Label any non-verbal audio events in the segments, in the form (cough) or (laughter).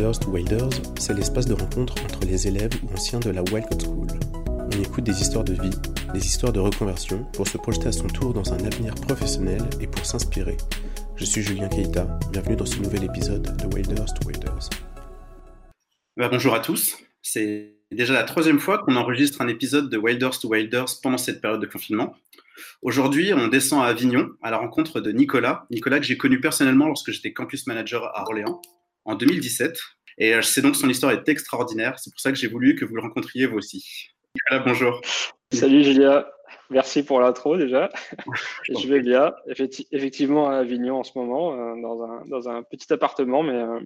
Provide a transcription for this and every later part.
Wilders to Wilders, c'est l'espace de rencontre entre les élèves ou anciens de la Wildcat School. On écoute des histoires de vie, des histoires de reconversion pour se projeter à son tour dans un avenir professionnel et pour s'inspirer. Je suis Julien Keita, bienvenue dans ce nouvel épisode de Wilders to Wilders. Bah, bonjour à tous, c'est déjà la troisième fois qu'on enregistre un épisode de Wilders to Wilders pendant cette période de confinement. Aujourd'hui, on descend à Avignon à la rencontre de Nicolas. Nicolas que j'ai connu personnellement lorsque j'étais campus manager à Orléans en 2017. Et je sais donc que son histoire est extraordinaire. C'est pour ça que j'ai voulu que vous le rencontriez vous aussi. Nicolas, bonjour. Salut Julia. Merci pour l'intro déjà. (laughs) je vais bien. Effectivement à Avignon en ce moment, euh, dans un, dans un petit appartement, mais, euh,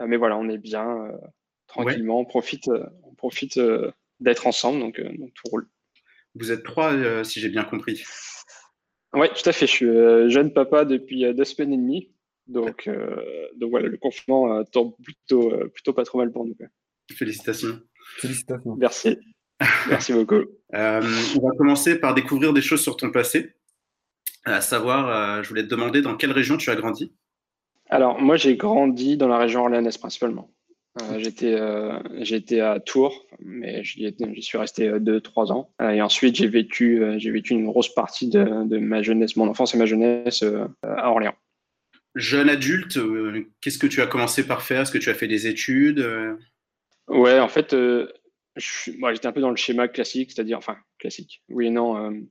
mais voilà, on est bien, euh, tranquillement. On profite, on profite d'être ensemble, donc, donc tout roule. Vous êtes trois, euh, si j'ai bien compris. Oui, tout à fait. Je suis euh, jeune papa depuis euh, deux semaines et demie. Donc, donc voilà, le confinement tombe plutôt, plutôt pas trop mal pour nous. Félicitations. Félicitations. Merci. (laughs) Merci beaucoup. on va commencer par découvrir des choses sur ton passé. À savoir, je voulais te demander dans quelle région tu as grandi Alors, moi, j'ai grandi dans la région orléanaise principalement. Euh, j'étais, euh, j'étais à Tours, mais j'y, suis resté 2-3 euh, ans. et ensuite, j'ai vécu, j'ai vécu une grosse partie de, ma jeunesse, mon enfance et ma jeunesse à Orléans. Jeune adulte, qu'est-ce que tu as commencé par faire? Est-ce que tu as fait des études Ouais, en fait, moi, j'étais un peu dans le schéma classique, c'est-à-dire, enfin, classique, oui et non.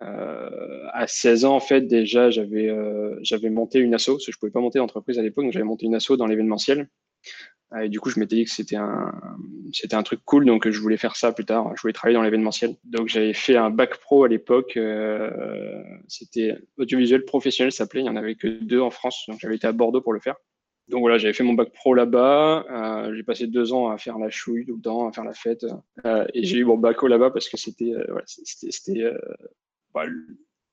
à 16 ans, en fait, déjà, j'avais, monté une asso, parce que je pouvais pas monter d'entreprise à l'époque, donc j'avais monté une asso dans l'événementiel. Et du coup, je m'étais dit que c'était un, c'était un truc cool, donc je voulais faire ça plus tard. Je voulais travailler dans l'événementiel. Donc j'avais fait un bac pro à l'époque. Euh, c'était audiovisuel professionnel, ça s'appelait. Il n'y en avait que deux en France, donc j'avais été à Bordeaux pour le faire. Donc voilà, j'avais fait mon bac pro là-bas. Euh, j'ai passé deux ans à faire la chouille tout à faire la fête. Euh, et j'ai eu mon bac là-bas parce que c'était, voilà, c'était, c'était bah,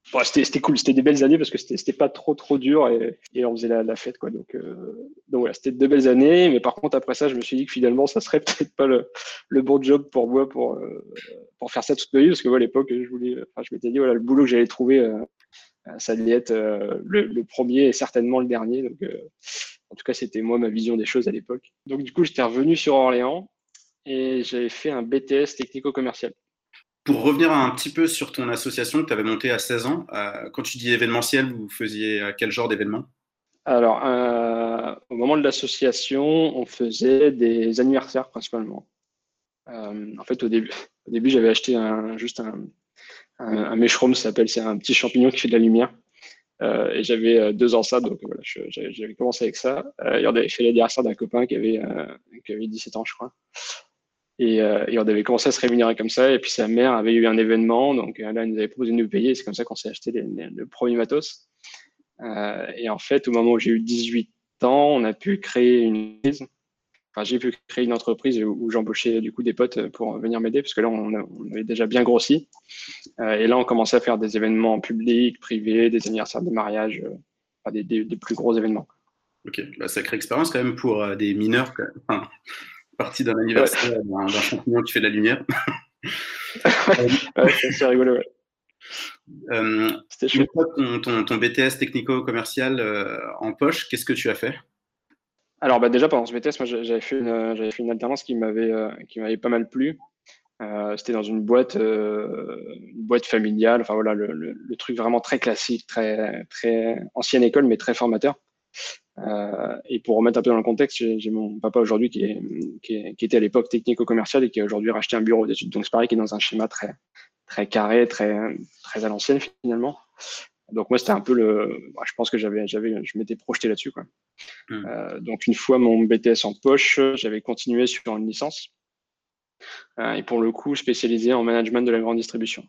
c'était cool, c'était des belles années parce que c'était pas trop trop dur et, on faisait la, fête quoi. Donc, euh, voilà, c'était de belles années. Mais par contre après ça, je me suis dit que finalement ça serait (laughs) peut-être pas le, bon job pour moi pour euh, pour faire ça toute ma vie parce que moi à l'époque je voulais, je m'étais dit voilà le boulot que j'allais trouver, euh, ça allait être le, le, premier et certainement le dernier. Donc en tout cas c'était moi ma vision des choses à l'époque. Donc du coup j'étais revenu sur Orléans et j'avais fait un BTS technico-commercial. Pour revenir un petit peu sur ton association que tu avais montée à 16 ans, euh, quand tu dis événementiel, vous faisiez euh, quel genre d'événement? Alors, euh, au moment de l'association, on faisait des anniversaires principalement. en fait, au début, (laughs) au début j'avais acheté un, juste un, un, un ça s'appelle, c'est un petit champignon qui fait de la lumière. et j'avais deux ans ça, donc voilà, j'avais commencé avec ça. et on avait fait l'anniversaire d'un copain qui avait, qui avait 17 ans, je crois. Euh, et, on avait commencé à se rémunérer comme ça. Et puis sa mère avait eu un événement, donc euh, là, elle nous avait proposé de nous payer. C'est comme ça qu'on s'est acheté le premier matos. Euh, et en fait, au moment où j'ai eu 18 ans, on a pu créer une entreprise. Enfin, j'ai pu créer une entreprise où, j'embauchais du coup des potes pour venir m'aider, parce que là, on, avait déjà bien grossi. et là, on commençait à faire des événements publics, privés, des anniversaires de mariage, des, des, plus gros événements. Ok, bah, sacrée expérience quand même pour des mineurs. Enfin, partie d'un anniversaire d'un champignon qui fait de la lumière. (laughs) c'est rigolo. Euh, C'était ton, ton, BTS technico-commercial euh, en poche, qu'est-ce que tu as fait? Alors bah déjà pendant ce BTS, moi j'avais fait une, j'avais fait une alternance qui m'avait euh, qui m'avait pas mal plu. Euh, c'était dans une boîte une boîte familiale. Enfin voilà le, le, truc vraiment très classique, très très ancienne école mais très formateur. Euh, et pour remettre un peu dans le contexte, j'ai mon papa aujourd'hui qui, qui, qui, était à l'époque technico-commercial et qui a aujourd'hui racheté un bureau d'études. Donc c'est pareil, qui est dans un schéma très, très carré, très, très à l'ancienne finalement. Donc moi c'était un peu le, je pense que j'avais, j'avais, je m'étais projeté là-dessus quoi. Mmh. Euh, donc une fois mon BTS en poche, j'avais continué sur une licence euh, et pour le coup spécialisé en management de la grande distribution.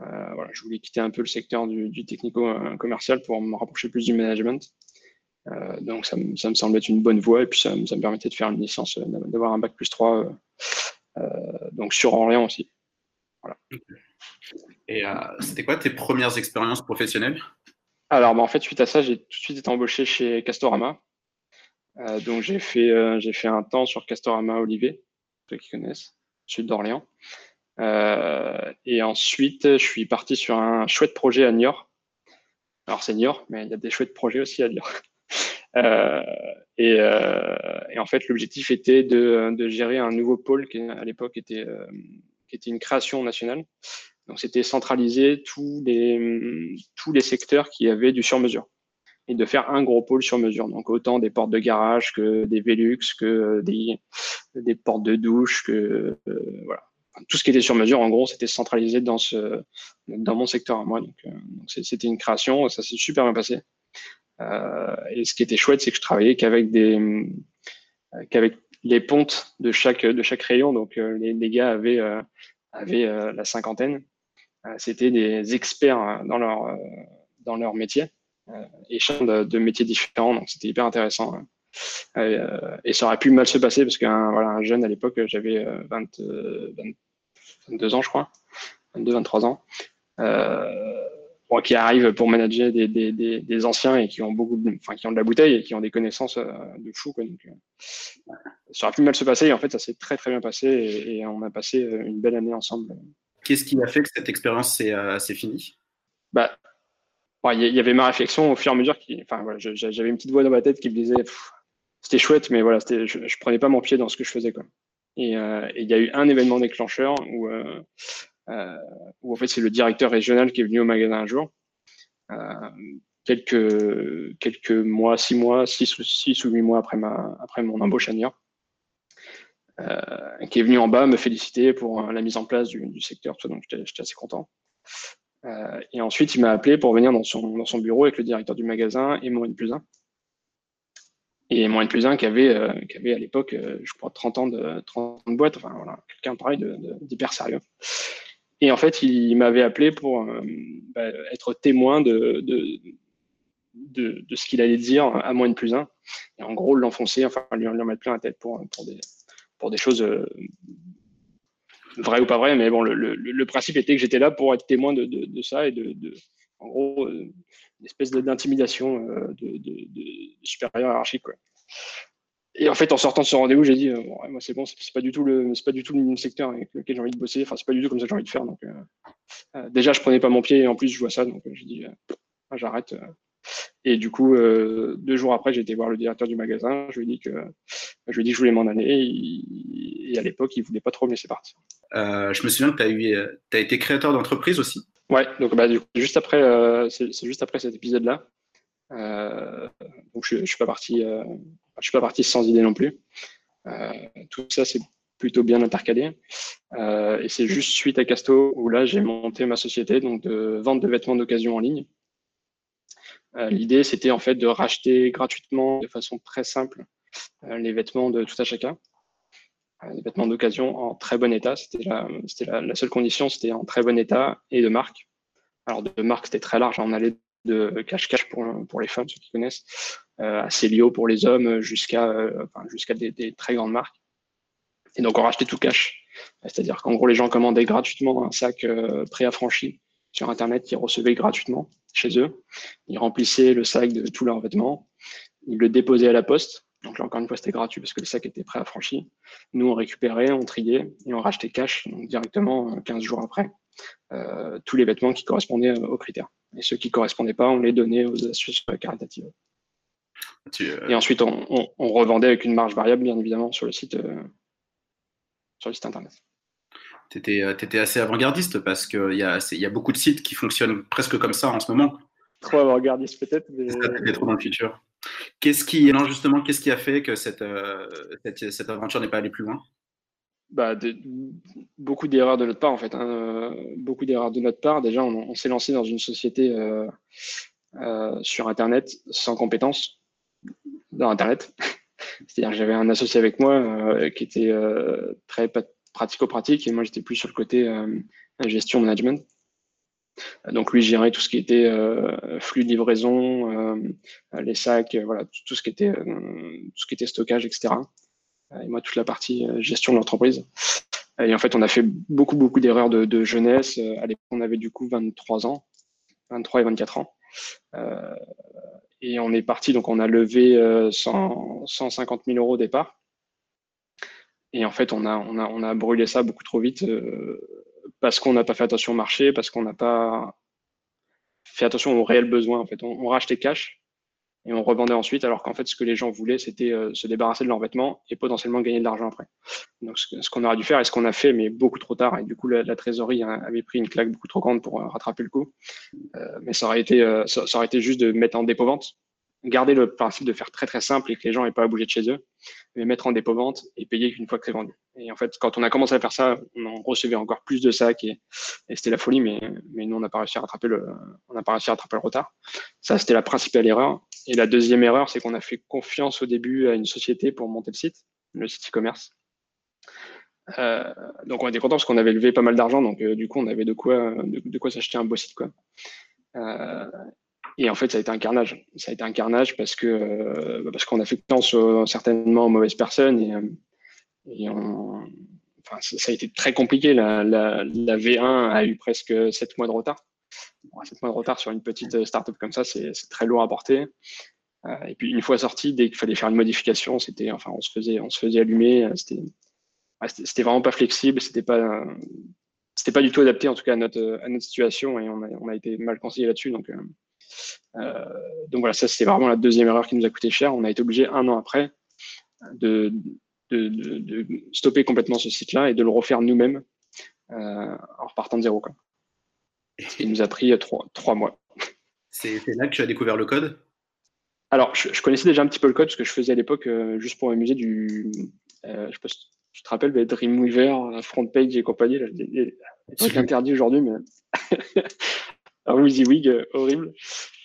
Euh, voilà, je voulais quitter un peu le secteur du, du technico-commercial pour me rapprocher plus du management. Euh, donc ça, ça, me semble être une bonne voie et puis ça, ça, me permettait de faire une licence, euh, d'avoir un bac plus 3 euh, donc sur Orléans aussi. Voilà. Et c'était quoi tes premières expériences professionnelles? Alors bah, en fait suite à ça j'ai tout de suite été embauché chez Castorama. donc j'ai fait, j'ai fait un temps sur Castorama Olivet, ceux qui connaissent, sud d'Orléans. et ensuite, je suis parti sur un chouette projet à Niort. Alors, c'est Niort, mais il y a des chouettes projets aussi à Niort. Et, en fait, l'objectif était de, gérer un nouveau pôle qui, à l'époque, était, était une création nationale. Donc, c'était centraliser tous les, secteurs qui avaient du sur-mesure et de faire un gros pôle sur mesure. Donc autant des portes de garage que des Velux, que des, portes de douche, que euh, voilà. tout ce qui était sur mesure, en gros, c'était centralisé dans mon secteur à moi. Donc, euh, c'était une création, ça s'est super bien passé. Euh, et ce qui était chouette, c'est que je travaillais qu'avec des qu'avec les pontes de chaque de chaque rayon. Donc les, les, gars avaient avaient la cinquantaine. c'était des experts dans leur dans leur métier. Euh, et de, de, métiers différents. Donc, c'était hyper intéressant. Hein. Euh, et, ça aurait pu mal se passer parce qu'un voilà, un jeune à l'époque, j'avais 22 euh, ans, je crois, 22, 23 ans. Qui arrive pour manager des, des, des, anciens et qui ont beaucoup, de, enfin, qui ont de la bouteille et qui ont des connaissances de fou. Quoi. Donc, ça aurait pu mal se passer et en fait, ça s'est très très bien passé et, on a passé une belle année ensemble. Qu'est-ce qui a fait que cette expérience s'est finie? Bah, il y, avait ma réflexion au fur et à mesure qui, enfin voilà, j'avais une petite voix dans ma tête qui me disait c'était chouette, mais voilà, je, je prenais pas mon pied dans ce que je faisais quoi. Et euh, il y a eu un événement déclencheur où, euh, euh, où en fait c'est le directeur régional qui est venu au magasin un jour, quelques quelques mois, six mois, six ou huit mois après mon embauche à Niort, qui est venu en bas me féliciter pour la mise en place du, secteur, donc j'étais assez content. Euh, et ensuite, il m'a appelé pour venir dans son, bureau avec le directeur du magasin et mon N plus 1. Et mon N plus 1 qui avait, euh, qui avait à l'époque, euh, je crois, 30 ans de, 30 de boîte, enfin voilà, quelqu'un pareil d'hyper sérieux. Et en fait, il, m'avait appelé pour bah, être témoin de, de, de, de ce qu'il allait dire à mon N plus 1. Et en gros, l'enfoncer, enfin, lui, en mettre plein la tête pour, pour, des, pour des choses vrai ou pas vrai, mais bon, le, le, principe était que j'étais là pour être témoin de, de, de ça et de, de en gros, euh, une espèce d'intimidation euh, de, de, supérieur hiérarchique. Quoi. Et en fait, en sortant de ce rendez-vous, j'ai dit, euh, moi c'est bon, c'est pas du tout le, c'est pas du tout le secteur avec lequel j'ai envie de bosser. Enfin, c'est pas du tout comme ça que j'ai envie de faire. Donc, déjà, je prenais pas mon pied et en plus, je vois ça, donc j'ai dit, j'arrête. Et du coup, euh, deux jours après, j'ai été voir le directeur du magasin. Je lui ai dit que je lui ai dit que je voulais m'en aller. Et, à l'époque, il voulait pas trop me laisser partir. Euh, je me souviens que tu as, eu, été créateur d'entreprise aussi. Ouais, donc bah, du coup, juste après, euh, c'est juste après cet épisode-là. donc je, je suis pas parti, je suis pas parti sans idée non plus. tout ça, c'est plutôt bien intercalé. et c'est juste suite à Casto où là, j'ai monté ma société donc de vente de vêtements d'occasion en ligne. Euh, l'idée, c'était en fait de racheter gratuitement, de façon très simple, euh, les vêtements de tout à chacun. Euh, des vêtements d'occasion en très bon état. C'était la, la, la, seule condition, c'était en très bon état et de marque. Alors de marque, c'était très large. On allait de cache-cache pour, pour les femmes, ceux qui connaissent, euh, à Célio pour les hommes, jusqu'à enfin, jusqu'à des, très grandes marques. Et donc on rachetait tout cash. C'est-à-dire qu'en gros, les gens commandaient gratuitement un sac euh, préaffranchi sur Internet qu'ils recevaient gratuitement chez eux. Ils remplissaient le sac de tous leurs vêtements. Ils le déposaient à la poste. Donc là, encore une fois, c'était gratuit parce que le sac était prêt à. Nous, on récupérait, on triait et on rachetait cash, directement 15 euh, jours après, euh, tous les vêtements qui correspondaient euh, aux critères. Et ceux qui ne correspondaient pas, on les donnait aux associations caritatives. Et ensuite, on, revendait avec une marge variable, bien évidemment, sur le site, sur le site internet tu étais, euh, assez avant-gardiste parce qu'il y a, y a beaucoup de sites qui fonctionnent presque comme ça en ce moment. Trop avant-gardiste peut-être. Mais... Ça, trop dans le futur. Qu'est-ce qui, non, justement, qu'est-ce qui a fait que cette, euh, cette, cette, aventure n'est pas allée plus loin? Bah, beaucoup d'erreurs de notre part en fait. Hein. Beaucoup d'erreurs de notre part. Déjà, on, s'est lancé dans une société euh, euh, sur Internet sans compétences dans Internet. (laughs) C'est-à-dire que j'avais un associé avec moi euh, qui était très pratico-pratique et moi j'étais plus sur le côté euh, gestion management. Donc lui gérait tout ce qui était euh, flux de livraison, euh, les sacs, voilà tout, ce qui était tout ce qui était stockage, etc. Et moi toute la partie gestion de l'entreprise. Et en fait on a fait beaucoup beaucoup d'erreurs de, jeunesse. L'époque on avait du coup 23 ans, 23 et 24 ans. et on est parti donc on a levé 100, 150 000 euros au départ. Et en fait, on a, on a, on a brûlé ça beaucoup trop vite euh, parce qu'on n'a pas fait attention au marché, parce qu'on n'a pas fait attention aux réels besoins. En fait, on, on rachetait cash et on revendait ensuite, alors qu'en fait, ce que les gens voulaient, c'était euh, se débarrasser de leurs vêtements et potentiellement gagner de l'argent après. Donc, ce, qu'on aurait dû faire et ce qu'on a fait, mais beaucoup trop tard, et du coup, la, trésorerie avait pris une claque beaucoup trop grande pour euh, rattraper le coup. Euh, mais ça aurait, été, ça, aurait été juste de mettre en dépôt-vente garder le principe de faire très très simple et que les gens n'aient pas à bouger de chez eux, mais mettre en dépôt-vente et payer une fois que c'est vendu. Et en fait, quand on a commencé à faire ça, on recevait encore plus de sacs et, et c'était la folie, mais, mais nous, on n'a pas réussi à rattraper le, on n'a pas réussi à rattraper le retard. Ça, c'était la principale erreur. Et la deuxième erreur, c'est qu'on a fait confiance au début à une société pour monter le site, le site e-commerce. Euh, donc on était content parce qu'on avait levé pas mal d'argent, donc euh, du coup on avait de quoi de, quoi s'acheter un beau site quoi. Euh, et en fait, ça a été un carnage. Ça a été un carnage parce que bah, parce qu'on a fait confiance certainement aux mauvaises personnes et, ça, a été très compliqué. La, la, la, V1 a eu presque 7 mois de retard. Bon, 7 mois de retard sur une petite startup comme ça, c'est très lourd à porter. Euh, et puis une fois sorti, dès qu'il fallait faire une modification, c'était enfin on se faisait on se faisait allumer. C'était c'était vraiment pas flexible. C'était pas c'était pas du tout adapté en tout cas à notre à notre situation et on a, on a été mal conseillé là-dessus. Donc euh, voilà, ça c'était vraiment la deuxième erreur qui nous a coûté cher. On a été obligé un an après de, de, stopper complètement ce site-là et de le refaire nous-mêmes euh, en repartant de zéro. Ce qui nous a pris trois, trois mois. C'est là que tu as découvert le code? Alors, je, connaissais déjà un petit peu le code, parce que je faisais à l'époque, euh, juste pour m'amuser, du. je sais pas si tu te rappelles, Dreamweaver, FrontPage et compagnie, C'est interdit aujourd'hui, mais. (laughs) un WYSIWYG euh, horrible.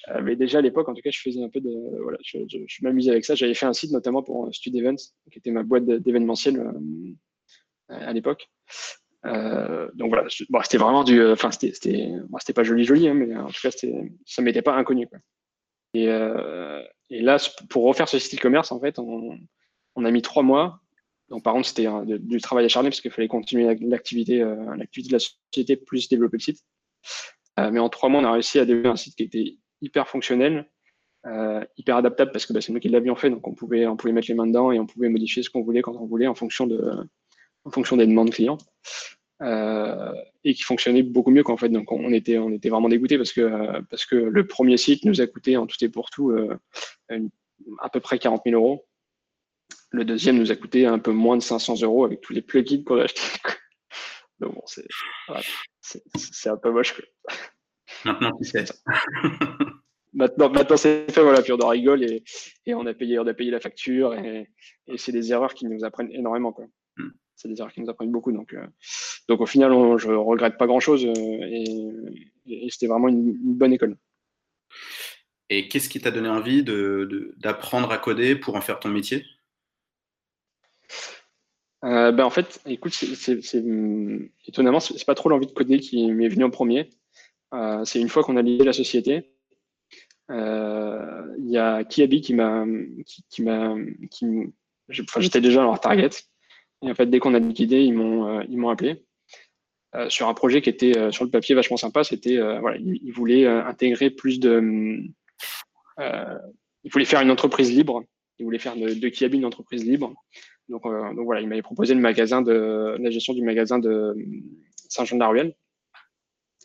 Euh, mais déjà à l'époque, en tout cas, je faisais un peu de. Voilà, je, m'amusais avec ça. J'avais fait un site notamment pour euh, Stud Events, qui était ma boîte d'événementiel à l'époque. Donc voilà, c'était vraiment du. Enfin, c'était bon, pas joli, joli, hein, mais en tout cas, ça m'était pas inconnu. Quoi. Et, là, pour refaire ce site e-commerce, en fait, on, a mis trois mois. Donc, par contre, c'était du travail acharné parce qu'il fallait continuer l'activité de la société plus développer le site. Euh, mais en trois mois, on a réussi à développer un site qui était hyper fonctionnel, euh, hyper adaptable parce que bah, c'est nous qui l'avions fait, donc on pouvait, on pouvait mettre les mains dedans et on pouvait modifier ce qu'on voulait quand on voulait en fonction, de, en fonction des demandes clients. Euh, et qui fonctionnait beaucoup mieux qu'en fait. Donc on était, on était vraiment dégoûté parce que, parce que le premier site nous a coûté en tout et pour tout à peu près 40 000 euros. Le deuxième nous a coûté un peu moins de 500 euros avec tous les plugins qu'on a achetés. Donc bon, c'est un peu moche. Maintenant, (laughs) maintenant, maintenant c'est fait, voilà, puis on en rigole et, et, on, a payé, on a payé la facture et, et c'est des erreurs qui nous apprennent énormément. Quoi. Hmm. C'est des erreurs qui nous apprennent beaucoup. Donc, euh, donc au final, on, je regrette pas grand-chose euh, et, et c'était vraiment une, bonne école. Et qu'est-ce qui t'a donné envie d'apprendre de, à coder pour en faire ton métier? Euh, ben en fait, écoute, c'est, étonnamment, c'est pas trop l'envie de coder qui m'est venue en premier. C'est une fois qu'on a lié la société, il y a Kiabi qui m'a, qui, m'a, qui, enfin, j'étais déjà dans leur target. Et en fait, dès qu'on a liquidé, ils m'ont, ils m'ont appelé sur un projet qui était sur le papier vachement sympa. C'était, voilà, ils, voulaient intégrer plus de, ils voulaient faire une entreprise libre. Ils voulaient faire de, de Kiabi une entreprise libre. Donc, euh, voilà, il m'avait proposé le magasin de la gestion du magasin de Saint-Jean-de-la-Ruelle,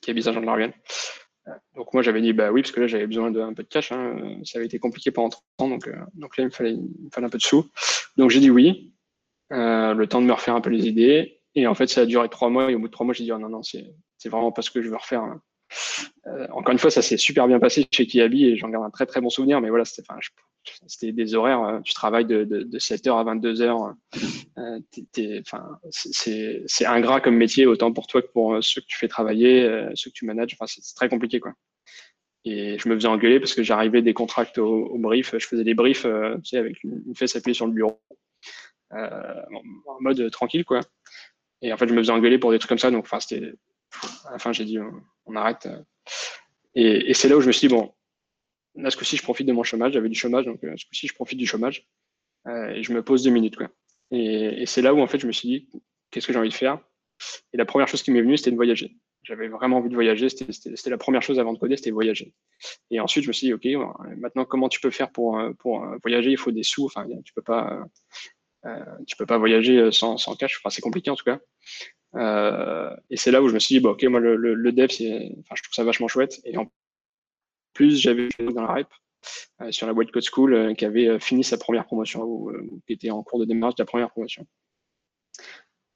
qui habite Saint-Jean de la euh, Donc moi j'avais dit bah oui parce que là j'avais besoin d'un peu de cash. Hein. Ça avait été compliqué pendant 30 ans donc, euh, donc là il me, fallait, il me fallait un peu de sous. Donc j'ai dit oui, le temps de me refaire un peu les idées. Et en fait ça a duré trois mois et au bout de trois mois j'ai dit oh, non non c'est vraiment pas ce que je veux refaire. Hein. encore une fois ça s'est super bien passé chez Kiabi et j'en garde un très très bon souvenir. Mais voilà c'était des horaires, euh, tu travailles de, de, 7h à 22h. Euh, c'est ingrat comme métier, autant pour toi que pour euh, ceux que tu fais travailler, ceux que tu manages. Enfin, c'est très compliqué. Quoi. Et je me faisais engueuler parce que j'arrivais des contracts au, brief. Je faisais des briefs tu sais, avec une, fesse appuyée sur le bureau, en mode tranquille. quoi. Et en fait, je me faisais engueuler pour des trucs comme ça. Donc, enfin, c'était. À j'ai dit, on, arrête. Et, c'est là où je me suis dit, bon, Là, ce coup-ci, je profite de mon chômage. J'avais du chômage, donc euh, ce coup-ci, je profite du chômage. Euh, et je me pose deux minutes. Quoi. Et, c'est là où, en fait, je me suis dit, qu'est-ce que j'ai envie de faire? Et la première chose qui m'est venue, c'était de voyager. J'avais vraiment envie de voyager. C'était la première chose avant de coder, c'était voyager. Et ensuite, je me suis dit, OK, maintenant, comment tu peux faire pour, euh, pour voyager? Il faut des sous. Enfin, tu peux pas, tu peux pas voyager sans, sans cash. C'est compliqué, en tout cas. et c'est là où je me suis dit, bon, OK, moi, le, dev, je trouve ça vachement chouette. Et en plus, j'avais dans la rep. sur la Wild Code School qui avait fini sa première promotion ou, qui était en cours de démarrage de la première promotion.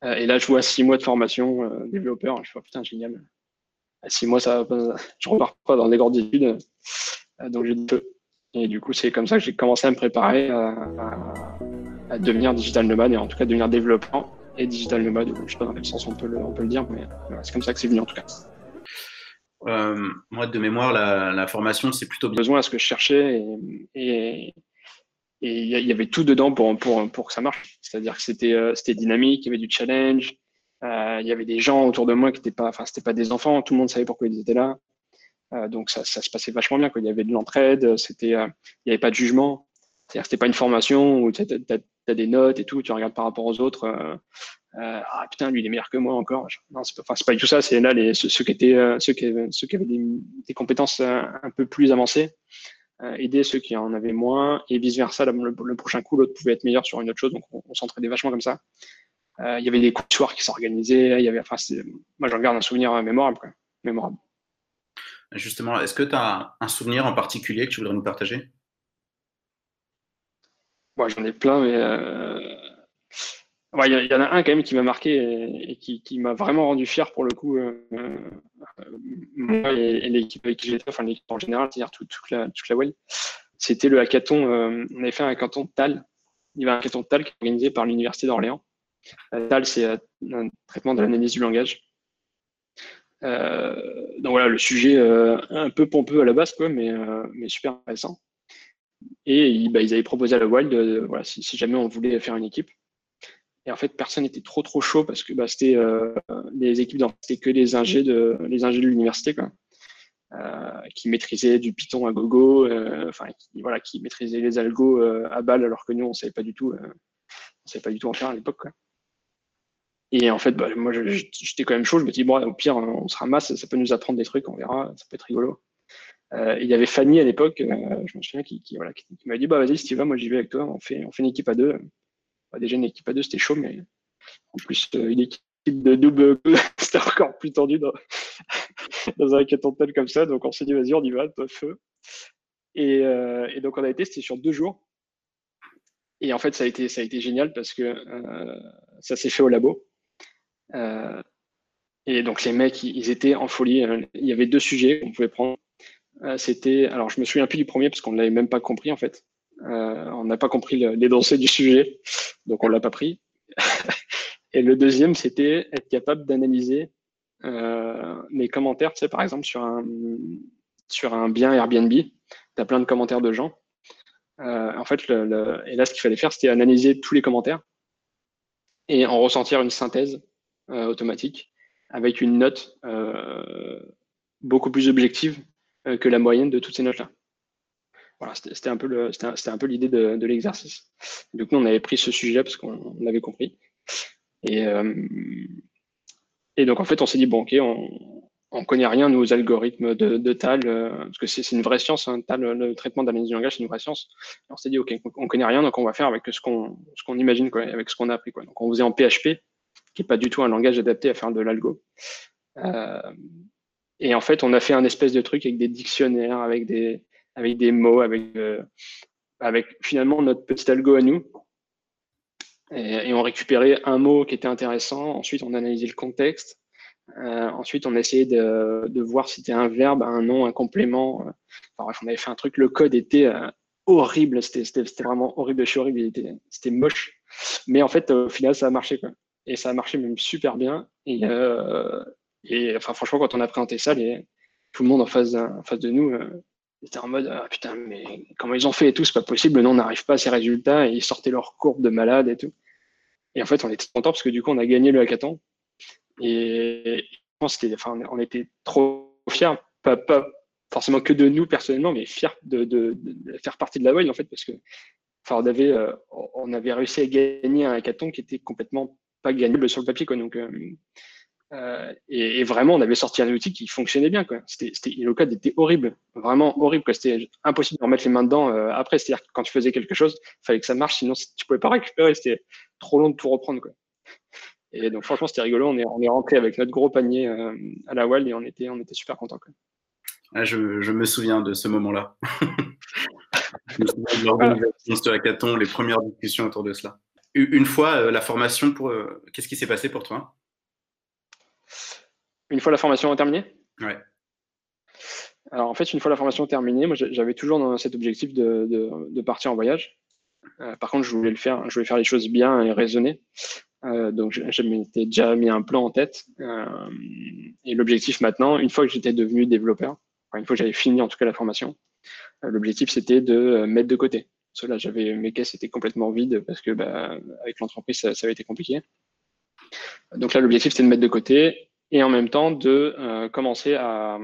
et là, je vois six mois de formation développeur. Je vois putain, génial. À six mois, ça, je repars pas dans des grandes études. donc j'ai peu. Et du coup, c'est comme ça que j'ai commencé à me préparer à, devenir digital nomade et en tout cas devenir développeur et digital nomade. Je sais pas dans quel sens on peut le, on peut le dire, mais c'est comme ça que c'est venu en tout cas. Euh, moi, de mémoire, la, formation, c'est plutôt besoin à ce que je cherchais et il y, avait tout dedans pour, pour, pour que ça marche. C'est-à-dire que c'était euh, c'était dynamique, il y avait du challenge, euh, il y avait des gens autour de moi qui n'étaient pas, enfin, c'était pas des enfants, tout le monde savait pourquoi ils étaient là. donc ça, ça, se passait vachement bien. Quoi. Il y avait de l'entraide, il n'y avait pas de jugement. C'est-à-dire c'était pas une formation où tu as, des notes et tout, tu regardes par rapport aux autres. Euh, ah putain, lui il est meilleur que moi encore. Non, c'est pas, pas du tout ça. C'est là les, ceux, qui étaient, euh, ceux qui, avaient des, compétences euh, un peu plus avancées, aider ceux qui en avaient moins et vice versa. Le, prochain coup, l'autre pouvait être meilleur sur une autre chose. Donc on, s'entraidait vachement comme ça. Il y avait des coups de soir qui s'organisaient. Enfin, moi j'en garde un souvenir mémorable, mémorable. Justement, est-ce que tu as un souvenir en particulier que tu voudrais nous partager? J'en ai plein, mais il y, en a un quand même qui m'a marqué et, qui, m'a vraiment rendu fier pour le coup, euh, euh, moi et, l'équipe avec qui j'étais, enfin l'équipe en général, c'est-à-dire toute, la, toute la C'était le hackathon, euh, on avait fait un hackathon TAL. Il y avait un hackathon TAL qui est organisé par l'Université d'Orléans. TAL, c'est un traitement de l'analyse du langage. donc voilà, le sujet un peu pompeux à la base, quoi, mais, mais super intéressant. Et bah, ils avaient proposé à la Wild, voilà, si, jamais on voulait faire une équipe, et en fait, personne n'était trop trop chaud parce que bah, c'était euh, équipes, c'était que les ingés de les ingés de l'université, quoi, euh, qui maîtrisaient du Python à gogo, euh, enfin, qui, voilà, qui maîtrisaient les algos euh, à balle, alors que nous, on savait pas du tout, on savait pas du tout en faire à l'époque. Et en fait, bah, moi, j'étais quand même chaud. Je me dis bon, au pire, on se ramasse, ça peut nous apprendre des trucs, on verra, ça peut être rigolo. Il y avait Fanny à l'époque, je me souviens, qui, qui, m'a dit bah vas-y, si tu vas, moi j'y vais avec toi, on fait, on fait une équipe à deux déjà une équipe à deux, c'était chaud, mais en plus, euh, une équipe de double, (laughs) c'était encore plus tendu dans, (laughs) dans un hackathon tel comme ça. Donc on s'est dit, vas-y, on y va, feu. Euh, et, donc on a été, c'était sur deux jours. Et en fait, ça a été, ça a été génial parce que euh, ça s'est fait au labo. et donc les mecs, ils, étaient en folie. Il y avait deux sujets qu'on pouvait prendre. C'était, alors je me souviens plus du premier parce qu'on ne l'avait même pas compris en fait. Euh, on n'a pas compris l'énoncé du sujet, donc on l'a pas pris. (laughs) Et le deuxième, c'était être capable d'analyser euh, mes commentaires. Tu sais, par exemple, sur un, sur un bien Airbnb, tu as plein de commentaires de gens. Euh, en fait, et là, ce qu'il fallait faire, c'était analyser tous les commentaires et en ressentir une synthèse automatique avec une note beaucoup plus objective que la moyenne de toutes ces notes-là. Voilà, c'était un peu l'idée de, l'exercice. Du coup, on avait pris ce sujet parce qu'on avait compris. Et, euh, et donc, en fait, on s'est dit, bon, OK, on ne connaît rien, nous, aux algorithmes de, TAL, euh, parce que c'est une vraie science, hein, TAL, le traitement d'analyse du langage, c'est une vraie science. on s'est dit, OK, on connaît rien, donc on va faire avec ce qu'on imagine, avec ce qu'on a appris. Donc, on faisait en PHP, qui n'est pas du tout un langage adapté à faire de l'algo. Euh, et en fait, on a fait un espèce de truc avec des dictionnaires, avec des, avec des mots, avec, euh, avec finalement notre petit algo à nous. Et, on récupérait un mot qui était intéressant. Ensuite, on analysait le contexte. Euh, ensuite, on essayait de, de voir si c'était un verbe, un nom, un complément. Enfin, bref, on avait fait un truc. Le code était euh, horrible. C'était vraiment horrible chez horrible. C'était moche. Mais en fait, au final, ça a marché. Quoi. Et ça a marché même super bien. Et, et enfin, franchement, quand on a présenté ça, tout le monde en face, de nous, c'était en mode ah, putain, mais comment ils ont fait et tout, c'est pas possible, non, on n'arrive pas à ces résultats, et ils sortaient leur courbe de malade et tout. Et en fait, on était content parce que du coup, on a gagné le hackathon. Et je pense enfin, on était trop fiers, pas, forcément que de nous personnellement, mais fiers de faire partie de la Wild en fait, parce que enfin, on, avait, euh, on avait réussi à gagner un hackathon qui était complètement pas gagnable sur le papier. Quoi. Donc, euh, euh, et, vraiment, on avait sorti un outil qui fonctionnait bien. Le code était horrible, vraiment horrible. C'était impossible de remettre les mains dedans euh, après. C'est-à-dire que quand tu faisais quelque chose, il fallait que ça marche, sinon tu pouvais pas récupérer. C'était trop long de tout reprendre. Et donc, franchement, c'était rigolo. On est, rentré avec notre gros panier euh, à la Wild et on était, super contents. Ah, je, je, me souviens de ce moment-là. (laughs) l'organisation sur Hackathon, les premières discussions autour de cela. Une fois la formation, qu'est-ce qui s'est passé pour toi? Une fois la formation terminée? Ouais. Alors en fait, une fois la formation terminée, moi j'avais toujours dans cet objectif de, partir en voyage. Euh, par contre, je voulais le faire, je voulais faire les choses bien et raisonner. Euh, donc je, m'étais déjà mis un plan en tête. Euh, et l'objectif maintenant, une fois que j'étais devenu développeur, une fois que j'avais fini en tout cas la formation, l'objectif c'était de mettre de côté. Cela, j'avais mes caisses étaient complètement vides parce que bah, avec l'entreprise ça, ça, avait été compliqué. Donc là, l'objectif c'était de mettre de côté et en même temps de commencer à,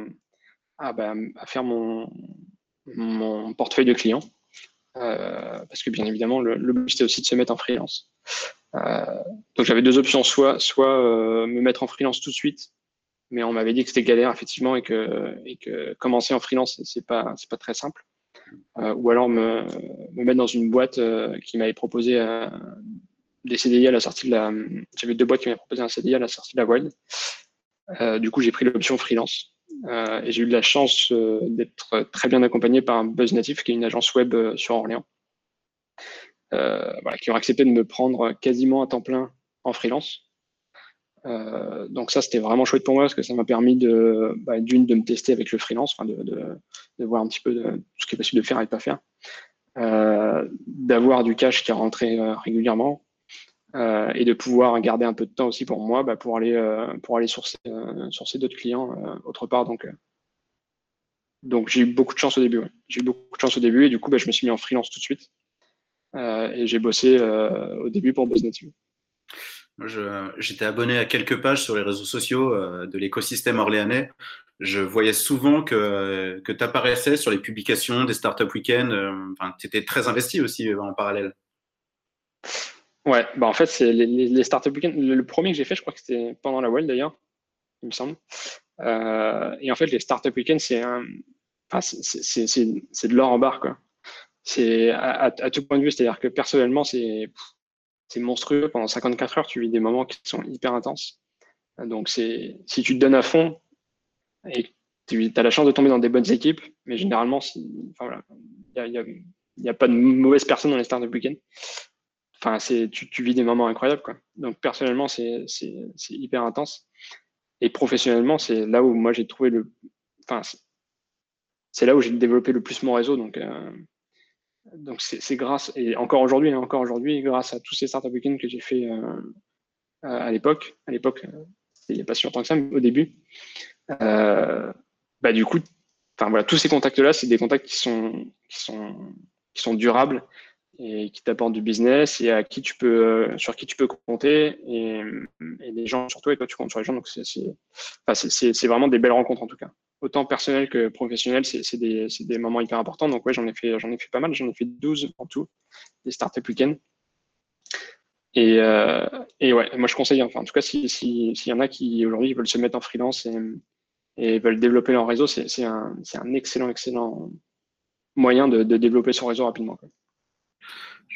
bah, faire mon, portefeuille de clients. Euh, parce que bien évidemment, but c'était aussi de se mettre en freelance. Euh, donc j'avais deux options, soit, soit euh, me mettre en freelance tout de suite, mais on m'avait dit que c'était galère effectivement et que, commencer en freelance c'est pas c'est pas très simple. ou alors me, mettre dans une boîte qui m'avait proposé des CDI à la sortie de la. J'avais deux boîtes qui m'avaient proposé un CDI à la sortie de la Wild. du coup, j'ai pris l'option freelance. Euh, et j'ai eu de la chance euh, d'être très bien accompagné par un Buzz Native, qui est une agence web euh, sur Orléans, qui ont accepté de me prendre quasiment à temps plein en freelance. donc ça, c'était vraiment chouette pour moi parce que ça m'a permis de, bah, d'une, de me tester avec le freelance, de, de, de, voir un petit peu ce qui est possible de faire et de pas faire, d'avoir du cash qui est rentré régulièrement, euh, et de pouvoir garder un peu de temps aussi pour moi bah, pour aller, euh, pour aller sourcer, euh, d'autres clients autre part. Donc, donc j'ai eu beaucoup de chance au début. J'ai eu beaucoup de chance au début et du coup, bah, je me suis mis en freelance tout de suite. et j'ai bossé au début pour BuzzNative. J'étais abonné à quelques pages sur les réseaux sociaux de l'écosystème orléanais. Je voyais souvent que, que tu apparaissais sur les publications des Startup Weekend. Enfin, tu étais très investi aussi en parallèle. Ouais, bah en fait, c'est les, les, Startup Weekend. Le, premier que j'ai fait, je crois que c'était pendant la Wild d'ailleurs, il me semble. Euh, et en fait, les Startup Weekend, c'est enfin, c'est de l'or en barre, quoi. C'est à, tout point de vue, c'est-à-dire que personnellement, c'est monstrueux. Pendant 54 heures, tu vis des moments qui sont hyper intenses. Donc, si tu te donnes à fond et tu as la chance de tomber dans des bonnes équipes, mais généralement, il enfin, voilà, n'y a, a, a, pas de mauvaises personnes dans les Startup Weekend enfin, c'est, tu, tu, vis des moments incroyables. Quoi. Donc, personnellement, c'est, c'est, c'est hyper intense. Et professionnellement, c'est là où moi j'ai trouvé le. Enfin, c'est là où j'ai développé le plus mon réseau. Donc, euh, donc c'est, c'est grâce, et encore aujourd'hui, hein, encore aujourd'hui, grâce à tous ces startup weekends que j'ai fait euh, euh à l'époque, à l'époque, euh, il n'y a pas si longtemps que ça, mais au début, euh, bah, du coup, enfin voilà, tous ces contacts-là, c'est des contacts qui sont, qui sont, qui sont durables et qui t'apportent du business et à qui tu peux, euh, sur qui tu peux compter et, les gens sur toi et toi tu comptes sur les gens. Donc c'est vraiment des belles rencontres en tout cas. Autant personnel que professionnel, c'est des, des, moments hyper importants. Donc ouais, j'en ai fait, ai fait pas mal. J'en ai fait 12 en tout, des startup week-ends. Et, euh, et ouais, moi je conseille, enfin en tout cas, s'il si, y en a qui aujourd'hui veulent se mettre en freelance et, veulent développer leur réseau, c'est un, excellent, excellent moyen de, développer son réseau rapidement.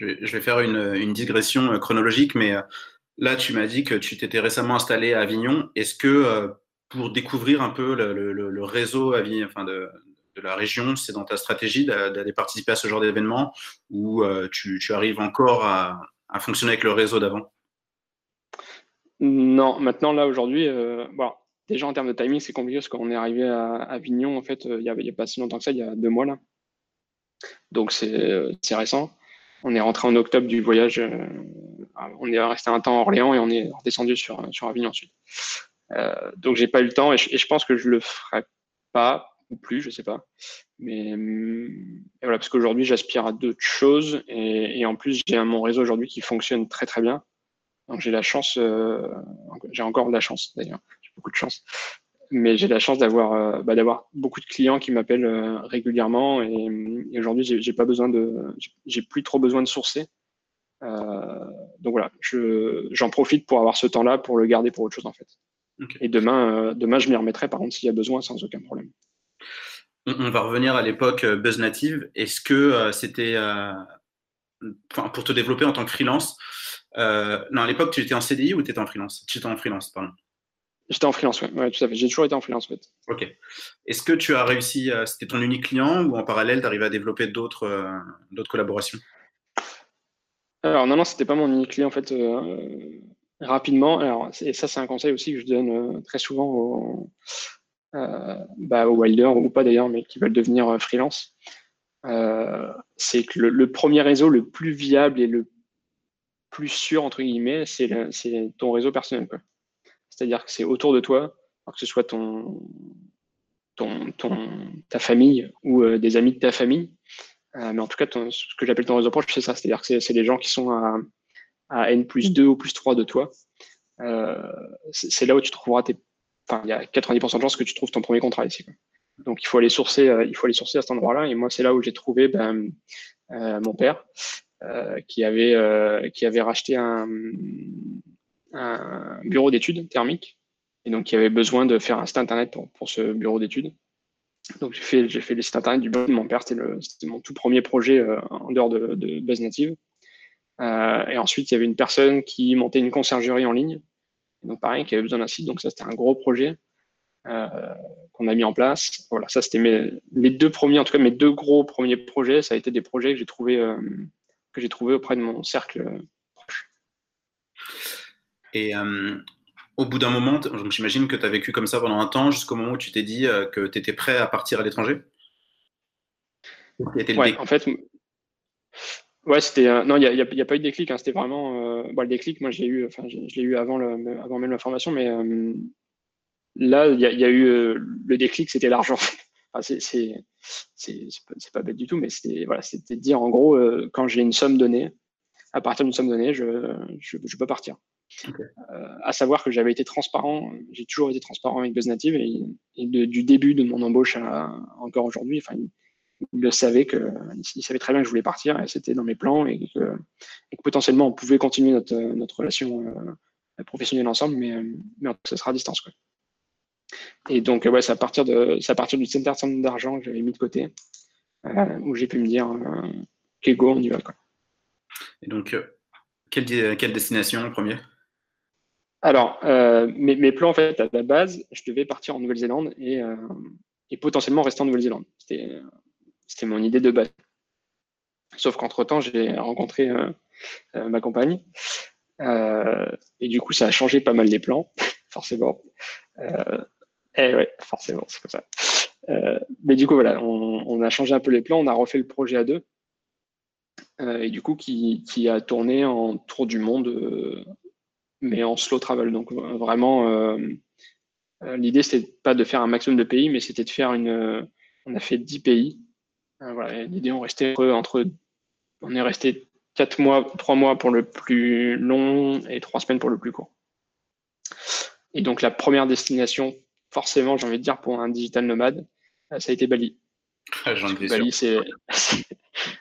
Je vais, faire une, digression euh, chronologique, mais euh, là, tu m'as dit que tu t'étais récemment installé à Avignon. Est-ce que euh, pour découvrir un peu le, réseau enfin de, la région, c'est dans ta stratégie d'aller participer à ce genre d'événement ou tu, arrives encore à, fonctionner avec le réseau d'avant? Non, maintenant, là, aujourd'hui, déjà en termes de timing, c'est compliqué parce qu'on est arrivé à Avignon, en fait, il n'y a, pas si longtemps que ça, il y a deux mois là. Donc c'est récent. On est rentré en octobre du voyage. Euh, on est resté un temps à Orléans et on est redescendu sur, sur Avignon ensuite. Euh, donc j'ai pas eu le temps et je, pense que je le ferai pas ou plus, je sais pas. Mais voilà, parce qu'aujourd'hui j'aspire à d'autres choses et, en plus j'ai mon réseau aujourd'hui qui fonctionne très très bien. Donc j'ai la chance, euh, j'ai encore de la chance d'ailleurs, j'ai beaucoup de chance mais j'ai la chance d'avoir euh, bah, d'avoir beaucoup de clients qui m'appellent euh, régulièrement et, aujourd'hui j'ai pas besoin de j'ai plus trop besoin de sourcer. Euh, donc voilà j'en profite pour avoir ce temps là pour le garder pour autre chose en fait. Et demain demain je m'y remettrai par contre s'il y a besoin sans aucun problème. On, va revenir à l'époque Buzz Native. Est-ce que c'était pour te développer en tant que freelance non à l'époque tu étais en CDI ou tu étais en freelance? Tu étais en freelance pardon J'étais en freelance, oui, ouais, tout à fait. J'ai toujours été en freelance, en fait. Ok. Est-ce que tu as réussi, c'était ton unique client ou en parallèle, tu arrives à développer d'autres euh, d'autres collaborations? Alors, non, non, c'était pas mon unique client, en fait. Euh, rapidement, alors, et ça, c'est un conseil aussi que je donne euh, très souvent aux, bah, aux wilders, ou pas d'ailleurs, mais qui veulent devenir freelance. c'est que le, premier réseau le plus viable et le plus sûr, entre guillemets, c'est ton réseau personnel. Quoi. C'est-à-dire que c'est autour de toi, que ce soit ton, ton, ta famille ou euh, des amis de ta famille. Euh, mais en tout cas, ce que j'appelle ton réseau proche, c'est ça. C'est-à-dire que c'est les gens qui sont à, à, N plus 2 ou plus 3 de toi. Euh, c'est là où tu trouveras tes. Enfin, il y a 90% de chances que tu trouves ton premier contrat ici. Donc, il faut aller sourcer, il faut aller sourcer à cet endroit-là. Et moi, c'est là où j'ai trouvé ben, mon père, qui, avait, qui avait racheté un, un bureau d'études thermiques. Et donc, il y avait besoin de faire un site internet pour, ce bureau d'études. Donc, j'ai fait, fait les sites internet du bureau de mon père. C'était, mon tout premier projet euh, en dehors de, base native. Euh, et ensuite, il y avait une personne qui montait une conciergerie en ligne. donc, pareil, qui avait besoin d'un site. Donc, ça, c'était un gros projet euh, qu'on a mis en place. Voilà, ça, c'était mes, deux premiers, en tout cas, mes deux gros premiers projets. Ça a été des projets que j'ai trouvé, que j'ai trouvé auprès de mon cercle proche. Et euh, au bout d'un moment, j'imagine que tu as vécu comme ça pendant un temps, jusqu'au moment où tu t'es dit euh, que tu étais prêt à partir à l'étranger? Ouais, en fait, ouais, c'était. Euh, non, il n'y a, a, pas eu de déclic. Hein, c'était vraiment. le déclic, moi, j'ai eu, enfin, je, l'ai eu avant, le, avant même la formation, mais là, il y, a eu le déclic, c'était l'argent. (laughs) Enfin, c'est pas, pas bête du tout, mais c'était voilà, c'était dire en gros, quand j'ai une somme donnée, à partir d'une somme donnée, je, je, je peux partir. Euh, à savoir que j'avais été transparent, j'ai toujours été transparent avec BuzzNative et, et du début de mon embauche à, encore aujourd'hui, enfin, il, le savait que, il savait très bien que je voulais partir et c'était dans mes plans et que, potentiellement on pouvait continuer notre, notre relation euh, professionnelle ensemble, mais, mais ça sera à distance. Quoi. Et donc, ouais, c'est à partir de, c'est à partir du center d'argent que j'avais mis de côté euh, où j'ai pu me dire, euh, go, on y va. Quoi. Et donc, quelle, quelle destination en premier? Alors, euh, mes, plans, en fait, à la base, je devais partir en Nouvelle-Zélande et, euh, potentiellement rester en Nouvelle-Zélande. C'était mon idée de base. Sauf qu'entre-temps, j'ai rencontré euh, ma compagne. et du coup, ça a changé pas mal les plans, (laughs) forcément. et ouais, forcément, c'est comme ça. mais du coup, voilà, on, a changé un peu les plans, on a refait le projet à deux. et du coup, qui, a tourné en tour du monde mais en slow travel. Donc vraiment, euh, euh, l'idée c'était pas de faire un maximum de pays, mais c'était de faire une. Euh, on a fait 10 pays. voilà, l'idée on restait entre, on est resté 4 mois, 3 mois pour le plus long et 3 semaines pour le plus court. Et donc la première destination, forcément, j'ai envie de dire pour un digital nomade, ça a été Bali. Ah, Bali, (laughs) c'est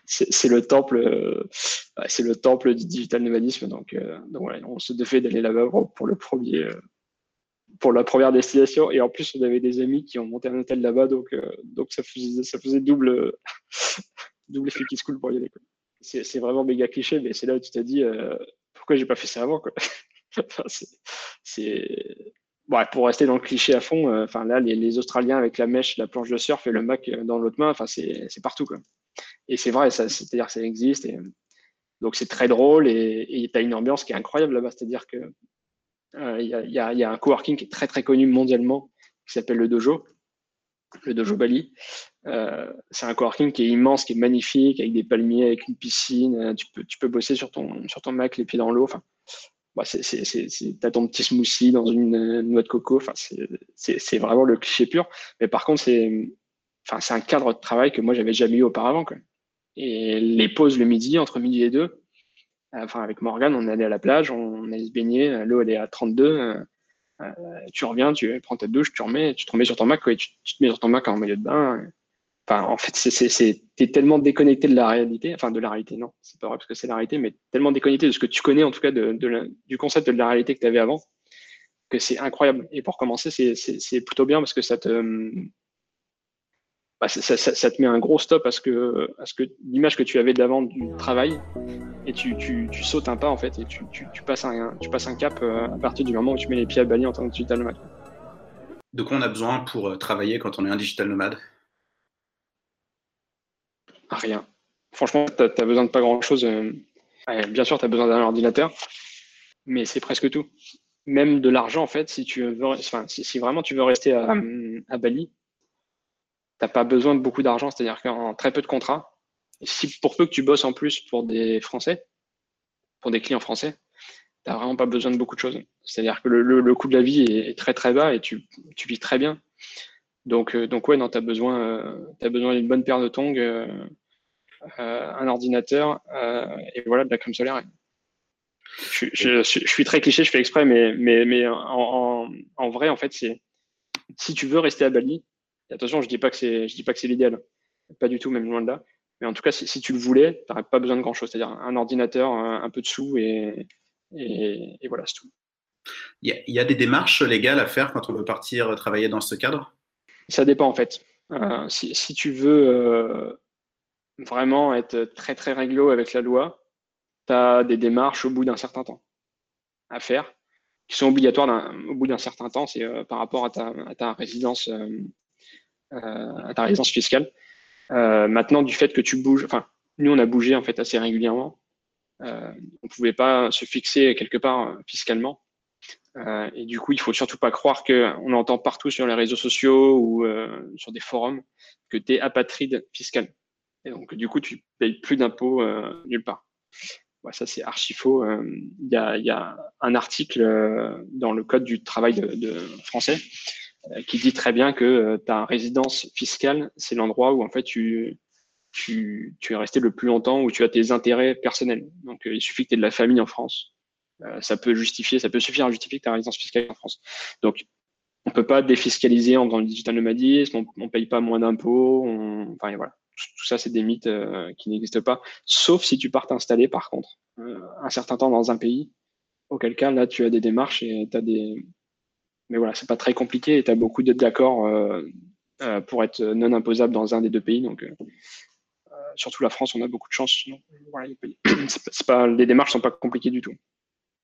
c'est le temple, euh, c'est le temple du digital nomadisme. Donc, euh, on se devait d'aller là-bas pour le premier, euh, pour la première destination. Et en plus, on avait des amis qui ont monté un hôtel là-bas, donc donc ça faisait ça faisait double (laughs) double effet qui se coule pour y aller. C'est vraiment méga cliché, mais c'est là où tu t'as dit pourquoi j'ai pas fait ça avant quoi. (laughs) c'est Ouais, pour rester dans le cliché à fond, enfin là, les, Australiens avec la mèche, la planche de surf et le Mac dans l'autre main, c'est partout quoi. Et c'est vrai, c'est-à-dire que ça existe. Et, donc c'est très drôle et tu as une ambiance qui est incroyable là-bas. C'est-à-dire que euh, il y, a, un coworking qui est très très connu mondialement qui s'appelle le Dojo, le Dojo Bali. Euh, c'est un coworking qui est immense, qui est magnifique, avec des palmiers, avec une piscine. Tu peux, bosser sur ton, sur ton Mac les pieds dans l'eau. Bah, c'est, t'as ton petit smoothie dans une noix de coco. Enfin, c'est, vraiment le cliché pur. Mais par contre, c'est, enfin, un cadre de travail que moi, j'avais jamais eu auparavant. Quoi. Et les pauses le midi, entre midi et deux, enfin, avec Morgan, on allait à la plage, on allait se baigner, l'eau elle est à 32, euh, euh, tu reviens, tu prends ta douche, tu remets, tu te remets sur ton Mac, tu, te mets sur ton Mac en maillot de bain. En fait, c'est, tellement déconnecté de la réalité, enfin de la réalité, non, c'est pas vrai parce que c'est la réalité, mais tellement déconnecté de ce que tu connais en tout cas du concept de la réalité que tu avais avant, que c'est incroyable. Et pour commencer, c'est plutôt bien parce que ça te, bah, ça, te met un gros stop à ce que, l'image que tu avais d'avant du travail et tu, sautes un pas en fait et tu, passes, un, tu passes un cap euh, à partir du moment où tu mets les pieds à Bali en tant que digital nomade. De quoi on a besoin pour travailler quand on est un digital nomade? Rien. Franchement, tu n'as besoin de pas grand-chose. bien sûr, tu as besoin d'un ordinateur, mais c'est presque tout. Même de l'argent, en fait, si, tu veux, enfin, si, vraiment tu veux rester à, à Bali, tu n'as pas besoin de beaucoup d'argent, c'est-à-dire qu'en très peu de contrats, si pour peu que tu bosses en plus pour des Français, pour des clients français, tu n'as vraiment pas besoin de beaucoup de choses. C'est-à-dire que le, le, coût de la vie est, très très bas et tu, tu vis très bien. Donc, euh, donc ouais, non, tu as besoin, euh, as besoin d'une bonne paire de tongs, euh, un ordinateur et voilà, de la crème solaire. Je, je, je, suis très cliché, je fais exprès, mais, mais, mais en, en, vrai, en fait, c'est si tu veux rester à Bali, attention, je dis pas que c'est, je dis pas que c'est l'idéal, pas du tout, même loin de là. Mais en tout cas, si, tu le voulais, tu n'aurais pas besoin de grand-chose. C'est-à-dire un ordinateur, un, peu de sous et, et, voilà, c'est tout. Il y, a, des démarches légales à faire quand on veut partir travailler dans ce cadre? Ça dépend en fait. Euh, si, tu veux euh, vraiment être très très réglo avec la loi, tu as des démarches au bout d'un certain temps à faire, qui sont obligatoires au bout d'un certain temps, c'est euh, par rapport à ta, à ta résidence, à ta résidence fiscale. Euh, maintenant, du fait que tu bouges, enfin, nous, on a bougé en fait assez régulièrement. Euh, on ne pouvait pas se fixer quelque part euh, fiscalement. et du coup, il faut surtout pas croire qu'on entend partout sur les réseaux sociaux ou sur des forums que tu es apatride fiscal. Et donc, du coup, tu payes plus d'impôts nulle part. ça, c'est archi faux. Il y, a, y, a, un article dans le Code du travail de, de français euh, qui dit très bien que euh, ta résidence fiscale, c'est l'endroit où en fait tu, tu, tu, es resté le plus longtemps, où tu as tes intérêts personnels. Donc euh, il suffit que tu aies de la famille en France. ça peut justifier, ça peut suffire à justifier que ta résidence fiscale en France. Donc on peut pas défiscaliser en dans le digital nomadisme, on, on paye pas moins d'impôts, enfin voilà. Tout, ça, c'est des mythes qui n'existent pas, sauf si tu pars t'installer par contre un certain temps dans un pays, auquel cas là tu as des démarches et tu as des, mais voilà, c'est pas très compliqué et tu as beaucoup d'accords euh, euh, pour être non imposable dans un des deux pays. Donc, euh, surtout la France, on a beaucoup de chance. (clears throat) pas, les démarches sont pas compliquées du tout.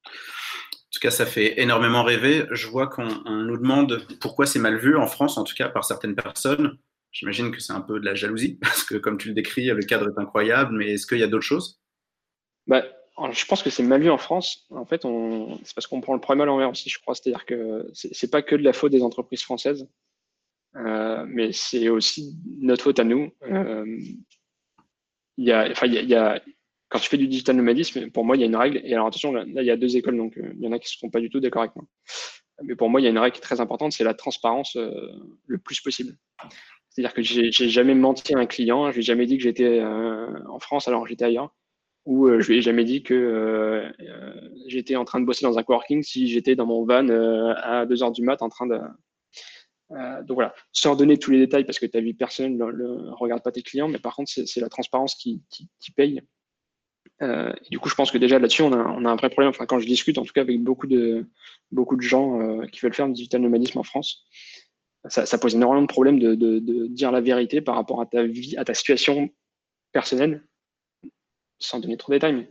En tout cas, ça fait énormément rêver. Je vois qu'on nous demande pourquoi c'est mal vu en France, en tout cas par certaines personnes. J'imagine que c'est un peu de la jalousie, (laughs) parce que comme tu le décris, le cadre est incroyable, mais est-ce qu'il y a d'autres choses? Bah, je pense que c'est mal vu en France. En fait, c'est parce qu'on prend le problème à l'envers aussi, je crois. C'est-à-dire que c'est pas que de la faute des entreprises françaises, euh, mais c'est aussi notre faute à nous. Euh, y a, enfin, y a, quand tu fais du digital nomadisme, pour moi, il y a une règle. Et alors attention, là, il y a deux écoles, donc euh, il y en a qui ne seront pas du tout d'accord avec moi. Mais pour moi, il y a une règle qui est très importante, c'est la transparence le plus possible. C'est-à-dire que j'ai jamais menti à un client, je lui ai jamais dit que j'étais en France alors j'étais ailleurs où euh, je lui ai jamais dit que euh, euh, j'étais en train de bosser dans un coworking si j'étais dans mon van à 2 heures du mat en train de. donc voilà, sans donner tous les détails parce que ta vie personnelle ne regarde pas tes clients, mais par contre, c'est la transparence qui, paye. du coup, je pense que déjà là-dessus, on a, on a, un vrai problème. Enfin, quand je discute, en tout cas, avec beaucoup de, beaucoup de gens qui veulent faire du digital nomadisme en France, ça, pose énormément de problèmes de, dire la vérité par rapport à ta vie, à ta situation personnelle sans donner trop de détails,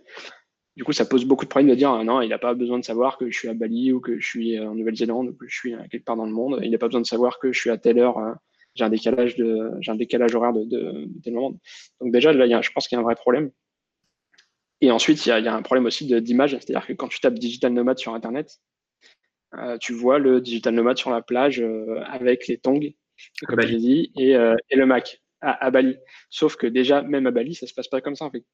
du coup, ça pose beaucoup de problèmes de dire ah non, il n'a pas besoin de savoir que je suis à Bali ou que je suis en Nouvelle-Zélande ou que je suis quelque part dans le monde. Il n'a pas besoin de savoir que je suis à telle heure. Euh, j'ai un décalage de, j'ai un décalage horaire de, de, tel moment. Donc déjà, là, y a, je pense qu'il y a un vrai problème. Et ensuite, il y a, y a un problème aussi d'image, c'est-à-dire que quand tu tapes digital nomade sur Internet, euh, tu vois le digital nomade sur la plage euh, avec les tongs, comme j'ai dit, et, et, le Mac à, à, Bali. Sauf que déjà, même à Bali, ça se passe pas comme ça. En fait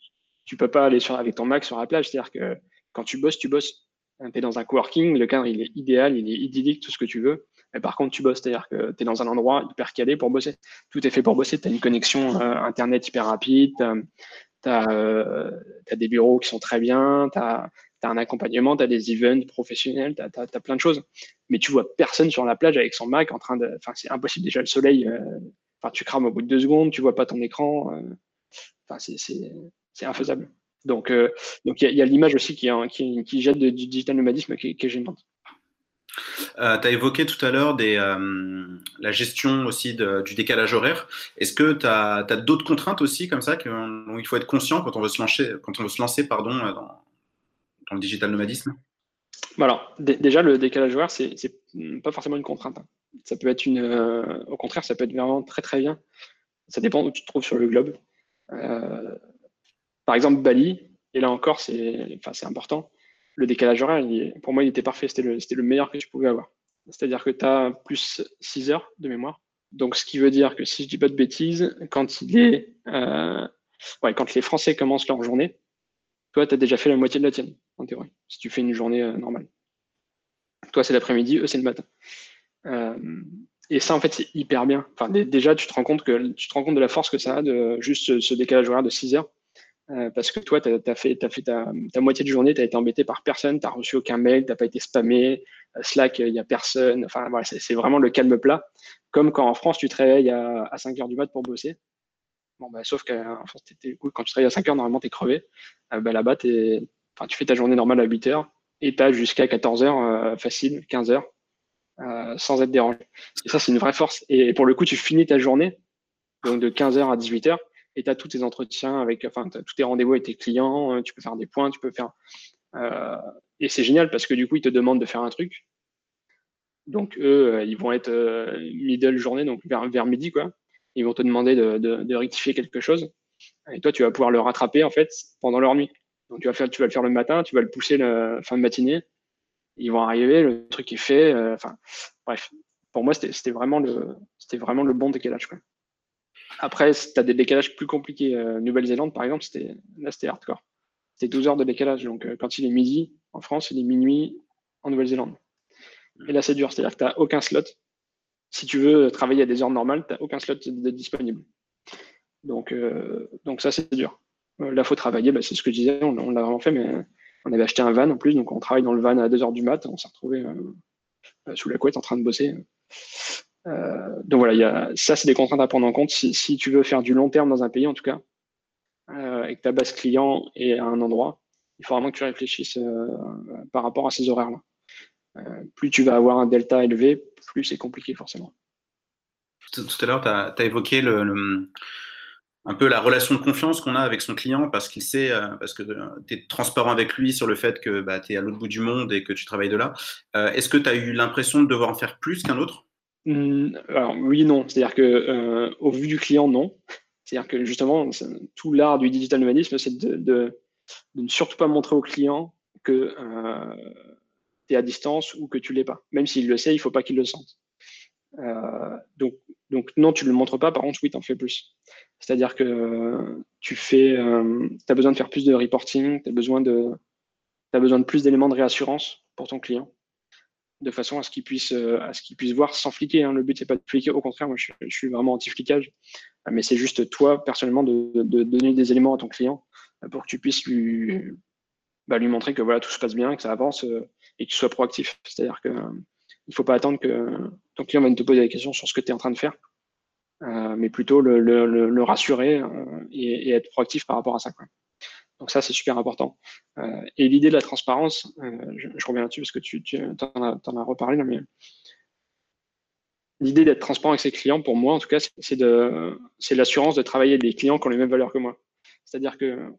tu peux pas aller sur, avec ton Mac sur la plage. C'est-à-dire que quand tu bosses, tu bosses. Tu es dans un coworking, le cadre il est idéal, il est idyllique, tout ce que tu veux. Mais par contre, tu bosses, c'est-à-dire que tu es dans un endroit hyper calé pour bosser. Tout est fait pour bosser. Tu as une connexion euh, Internet hyper rapide, tu as, euh, des bureaux qui sont très bien, tu as, un accompagnement, tu as des events professionnels, tu as, plein de choses. Mais tu vois personne sur la plage avec son Mac en train de. Enfin, c'est impossible. Déjà, le soleil, euh, enfin, tu crames au bout de deux secondes, tu vois pas ton écran. Enfin, c'est infaisable. Donc, euh, donc il y a, l'image aussi qui, qui, qui, jette du digital nomadisme qui, est gênante. Euh, tu as évoqué tout à l'heure euh, la gestion aussi du décalage horaire. Est-ce que tu as, d'autres contraintes aussi comme ça dont il faut être conscient quand on veut se lancer, quand on veut se lancer pardon, dans, le digital nomadisme Alors, déjà, le décalage horaire, c'est pas forcément une contrainte. Hein. Ça peut être une, au contraire, ça peut être vraiment très très bien. Ça dépend où tu te trouves sur le globe. par exemple, Bali, et là encore, c'est enfin, important. Le décalage horaire, pour moi, il était parfait. C'était le, le meilleur que tu pouvais avoir. C'est-à-dire que tu as plus 6 heures de mémoire. Donc, ce qui veut dire que si je dis pas de bêtises, quand il est, euh, ouais, quand les Français commencent leur journée, toi, tu as déjà fait la moitié de la tienne, en théorie, si tu fais une journée euh, normale. Toi, c'est l'après-midi, eux, c'est le matin. Euh, et ça, en fait, c'est hyper bien. Déjà, tu te rends compte que tu te rends compte de la force que ça a de juste ce décalage horaire de 6 heures. Euh, parce que toi, tu as, fait, fait ta, moitié de journée, tu as été embêté par personne, tu n'as reçu aucun mail, tu n'as pas été spammé, Slack, il n'y a personne. Enfin, voilà, c'est vraiment le calme plat. Comme quand en France, tu te réveilles à, 5 heures du mat pour bosser. Bon, bah, sauf qu'en France, quand tu te réveilles à 5 heures, normalement, tu es crevé. Euh, bah, Là-bas, tu fais ta journée normale à 8 heures et tu as jusqu'à 14 heures facile, 15 heures, sans être dérangé. Et ça, c'est une vraie force. Et pour le coup, tu finis ta journée, donc de 15 heures à 18 heures et tu as tous tes entretiens avec, enfin, tous tes rendez-vous avec tes clients, euh, tu peux faire des points, tu peux faire. Euh, et c'est génial parce que du coup, ils te demandent de faire un truc. Donc, eux, euh, ils vont être middle journée, donc vers, vers midi, quoi. Ils vont te demander de, de, rectifier quelque chose. Et toi, tu vas pouvoir le rattraper, en fait, pendant leur nuit. Donc, tu vas, faire, tu vas le faire le matin, tu vas le pousser la fin de matinée. Ils vont arriver, le truc est fait. Enfin, bref. Pour moi, c'était vraiment, le, vraiment le bon décalage, quoi. Après, tu as des décalages plus compliqués. Euh, Nouvelle-Zélande, par exemple, c'était là, c'était hardcore. C'était 12 heures de décalage. Donc, euh, quand il est midi en France, il est minuit en Nouvelle-Zélande. Et là, c'est dur. C'est-à-dire que tu n'as aucun slot. Si tu veux travailler à des heures normales, tu n'as aucun slot disponible. Donc, euh, donc ça, c'est dur. là, il faut travailler. Bah, c'est ce que je disais. On, l'a vraiment fait, mais on avait acheté un van en plus. Donc, on travaille dans le van à 2 heures du mat. On s'est retrouvé sous la couette en train de bosser. Euh, donc voilà, y a, ça, c'est des contraintes à prendre en compte. Si, si, tu veux faire du long terme dans un pays, en tout cas, euh, et que ta base client est à un endroit, il faut vraiment que tu réfléchisses euh, par rapport à ces horaires-là. Plus tu vas avoir un delta élevé, plus c'est compliqué forcément. Tout, à l'heure, tu as, évoqué le, un peu la relation de confiance qu'on a avec son client parce qu'il sait, parce que tu es transparent avec lui sur le fait que bah, tu es à l'autre bout du monde et que tu travailles de là. Est-ce que tu as eu l'impression de devoir en faire plus qu'un autre? Mmh, alors oui, non. C'est-à-dire que euh, au vu du client, non. C'est-à-dire que justement, tout l'art du digital nomadisme, c'est de, ne surtout pas montrer au client que euh, à distance ou que tu l'es pas. Même s'il le sait, il faut pas qu'il le sente. Euh, donc, non, tu ne le montres pas. Par contre, oui, tu en fais plus. C'est-à-dire que tu fais, as besoin de faire plus de reporting, tu as besoin de, besoin de plus d'éléments de réassurance pour ton client de façon à ce qu'ils puissent, euh, à ce puissent voir sans fliquer. Hein. Le but, c'est pas de fliquer. Au contraire, moi, je, suis vraiment anti-flicage. Mais c'est juste toi, personnellement, de, donner des éléments à ton client euh, pour que tu puisses lui, bah, lui montrer que voilà, tout se passe bien, que ça avance euh, et qu'il soit proactif. C'est-à-dire que il faut pas attendre que ton client vienne te poser des questions sur ce que tu es en train de faire, mais plutôt le, rassurer et, être proactif par rapport à ça. Quoi. Donc ça, c'est super important. Euh, et l'idée de la transparence, euh, je, reviens là-dessus parce que tu, en, as, reparlé, mais l'idée d'être transparent avec ses clients, pour moi en tout cas, c'est l'assurance de travailler avec des clients qui ont les mêmes valeurs que moi. C'est-à-dire que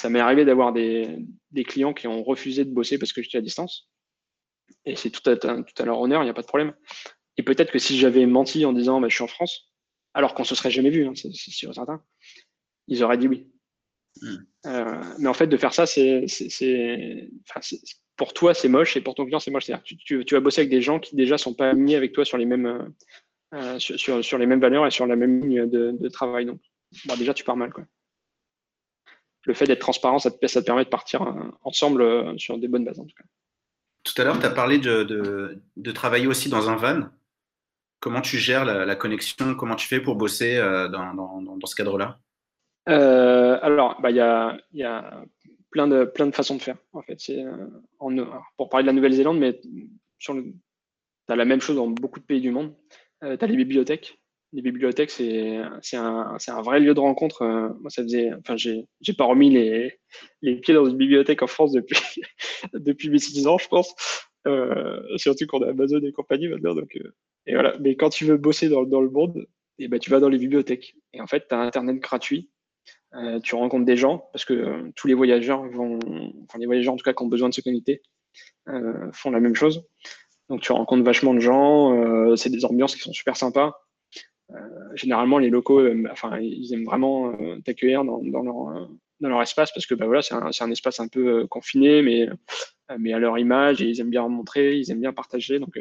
ça m'est arrivé d'avoir des, clients qui ont refusé de bosser parce que j'étais à distance. Et c'est tout à, tout à leur honneur, il n'y a pas de problème. Et peut-être que si j'avais menti en disant bah, je suis en France, alors qu'on se serait jamais vu, hein, c'est sûr certain, ils auraient dit oui. Hmm. Euh, mais en fait, de faire ça, c'est, pour toi, c'est moche et pour ton client, c'est moche. C'est-à-dire tu, tu, vas bosser avec des gens qui déjà sont pas alignés avec toi sur les mêmes, euh, euh, sur, sur, les mêmes valeurs et sur la même ligne de, travail. Donc, déjà, tu pars mal. Quoi. Le fait d'être transparent, ça te, ça te permet de partir ensemble sur des bonnes bases, en tout cas. Tout à l'heure, tu as parlé de, de, travailler aussi dans un van. Comment tu gères la, connexion? Comment tu fais pour bosser dans, dans, dans ce cadre-là? Euh, alors, bah, il y, a, y, a, plein de, plein de façons de faire. En fait, euh, en, pour parler de la Nouvelle-Zélande, mais tu as la même chose dans beaucoup de pays du monde. Euh, tu as les bibliothèques. Les bibliothèques, c'est un, vrai lieu de rencontre. moi, ça faisait, enfin, j'ai pas remis les, pieds dans une bibliothèque en France depuis, (laughs) depuis mes 6 ans, je pense. surtout qu'on a Amazon et compagnie maintenant. Donc, et voilà. Mais quand tu veux bosser dans, le monde, et eh ben, tu vas dans les bibliothèques. Et en fait, tu as Internet gratuit euh, tu rencontres des gens parce que euh, tous les voyageurs vont, enfin les voyageurs en tout cas qui ont besoin de se connecter euh, font la même chose. Donc tu rencontres vachement de gens, c'est des ambiances qui sont super sympas. Généralement, les locaux, enfin, ils aiment vraiment t'accueillir dans, leur, dans leur espace parce que bah, voilà, c'est un, un, espace un peu confiné, mais, mais à leur image, et ils aiment bien montrer, ils aiment bien partager. Donc,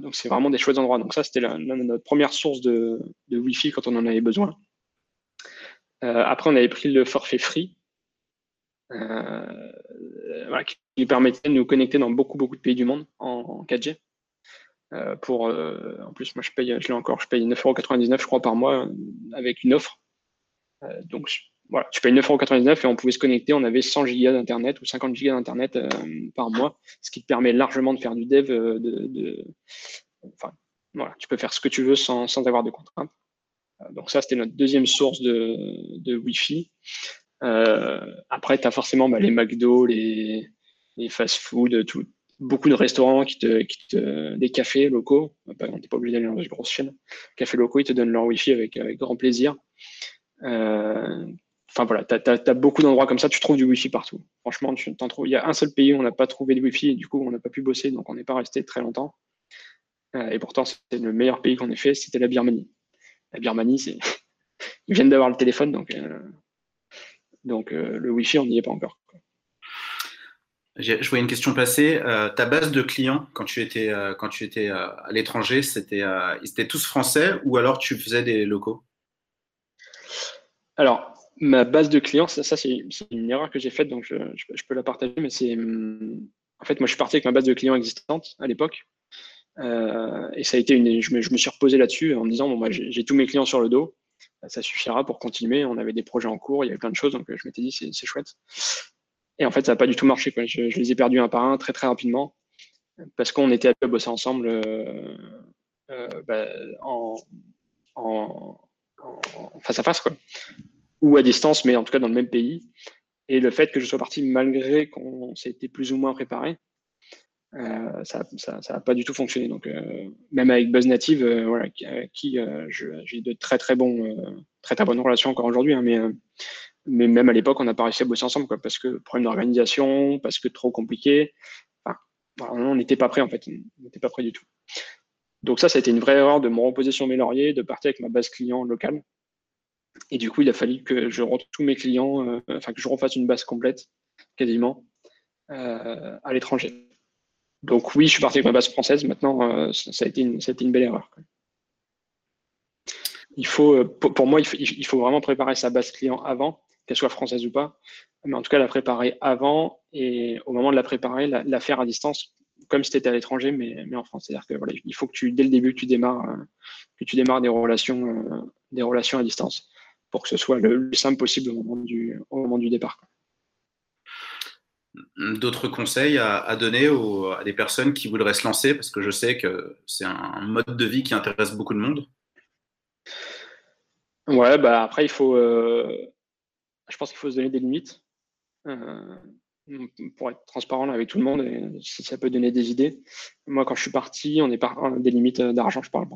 donc c'est vraiment des chouettes endroits. Donc ça, c'était notre première source de, de Wi-Fi quand on en avait besoin. Euh, après, on avait pris le forfait free, euh, qui permettait de nous connecter dans beaucoup, beaucoup de pays du monde en, 4G. Euh, pour, en plus, moi, je paye, je l'ai encore, je paye 9,99€ je crois par mois avec une offre. donc, voilà, tu payes 9,99€ et on pouvait se connecter. On avait 100 gigas d'internet ou 50 gigas d'internet par mois, ce qui te permet largement de faire du dev. De, enfin, voilà, tu peux faire ce que tu veux sans, sans avoir de contraintes. Donc ça, c'était notre deuxième source de, de Wi-Fi. Euh, après, tu as forcément bah, les McDo, les, les fast-food, beaucoup de restaurants, qui te, qui te, des cafés locaux. On n'est pas obligé d'aller dans une grosse chaîne. Cafés locaux, ils te donnent leur Wi-Fi avec, grand plaisir. Euh, enfin voilà, tu as, beaucoup d'endroits comme ça, tu trouves du Wi-Fi partout. Franchement, tu t'en trouves. Il y a un seul pays où on n'a pas trouvé de Wi-Fi et du coup, on n'a pas pu bosser, donc on n'est pas resté très longtemps. Euh, et pourtant, c'était le meilleur pays qu'on ait fait, c'était la Birmanie la Birmanie, c'est... (laughs) ils viennent d'avoir le téléphone, donc, euh, donc euh, le Wi-Fi, on n'y est pas encore. Je voyais une question passer. Euh, ta base de clients, quand tu étais, quand tu étais à l'étranger, c'était, ils étaient tous français ou alors tu faisais des locaux? Alors, ma base de clients, ça, c'est, une erreur que j'ai faite, donc je, peux la partager, mais c'est. En fait, moi, je suis parti avec ma base de clients existante à l'époque. Euh, et ça a été une, je me, je me suis reposé là-dessus en me disant, bon, moi, j'ai tous mes clients sur le dos, ça suffira pour continuer. On avait des projets en cours, il y avait plein de choses, donc je m'étais dit, c'est chouette. Et en fait, ça n'a pas du tout marché. Je, les ai perdus un par un très, très rapidement parce qu'on était à bosser ensemble euh, euh, bah, en, face à face, ou à distance, mais en tout cas dans le même pays. Et le fait que je sois parti malgré qu'on s'était plus ou moins préparé, euh, ça n'a pas du tout fonctionné. Donc, même avec Buzz Native, qui, j'ai de très très bons, très très bonnes relations encore aujourd'hui, hein, mais, mais même à l'époque, on n'a pas réussi à bosser ensemble, parce que problème d'organisation, parce que trop compliqué. On n'était pas prêt en fait, on n'était pas prêt du tout. Donc ça, ça a été une vraie erreur de me reposer sur mes lauriers, de partir avec ma base client locale. Et du coup, il a fallu que je retrouve tous mes clients, enfin que je refasse une base complète, quasiment, à l'étranger. Donc oui, je suis parti avec ma base française. Maintenant, euh, ça, a été une, une belle erreur. Il faut, euh, pour, moi, il faut, vraiment préparer sa base client avant, qu'elle soit française ou pas. Mais en tout cas, la préparer avant et au moment de la préparer, la, faire à distance, comme si tu étais à l'étranger, mais, mais en France. C'est-à-dire que voilà, il faut que tu, dès le début, que tu démarres, euh, que tu démarres des relations, des relations à distance pour que ce soit le, plus simple possible au moment du, au moment du départ d'autres conseils à, donner à des personnes qui voudraient se lancer? Parce que je sais que c'est un mode de vie qui intéresse beaucoup de monde. Ouais, bah après, il faut. Euh, je pense qu'il faut se donner des limites euh, pour être transparent avec tout le monde et si ça peut donner des idées. Moi, quand je suis parti, on est par des limites d'argent, je parle.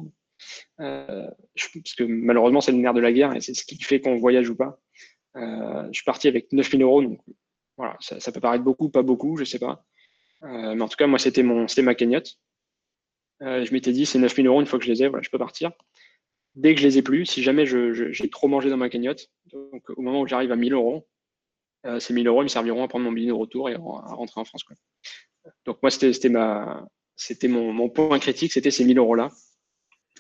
Euh, parce que malheureusement, c'est le nerf de la guerre et c'est ce qui fait qu'on voyage ou pas. je suis parti avec 9000 euros, donc voilà, ça, peut paraître beaucoup, pas beaucoup, je sais pas. Euh, mais en tout cas, moi, c'était ma cagnotte. Euh, je m'étais dit, c'est 9000 euros, une fois que je les ai, voilà, je peux partir. Dès que je les ai plus, si jamais j'ai trop mangé dans ma cagnotte, donc au moment où j'arrive à 1000 euros, euh, ces 1000 euros me serviront à prendre mon billet de retour et à rentrer en France. Donc moi, c'était mon, point critique, c'était ces 1000 euros là.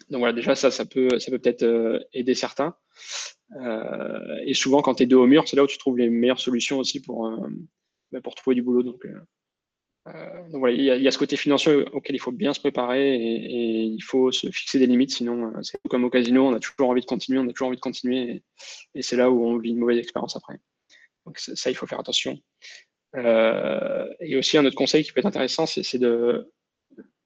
Donc voilà, déjà ça, ça peut, ça peut peut-être aider certains. Euh, et souvent, quand tu es dos au mur, c'est là où tu trouves les meilleures solutions aussi pour, euh, bah, pour trouver du boulot. Euh, donc voilà, il y, a, ce côté financier auquel il faut bien se préparer et, il faut se fixer des limites. Sinon, c'est comme au casino, on a toujours envie de continuer, on a toujours envie de continuer et, c'est là où on vit une mauvaise expérience après. Donc ça, il faut faire attention. et aussi, un autre conseil qui peut être intéressant, c'est de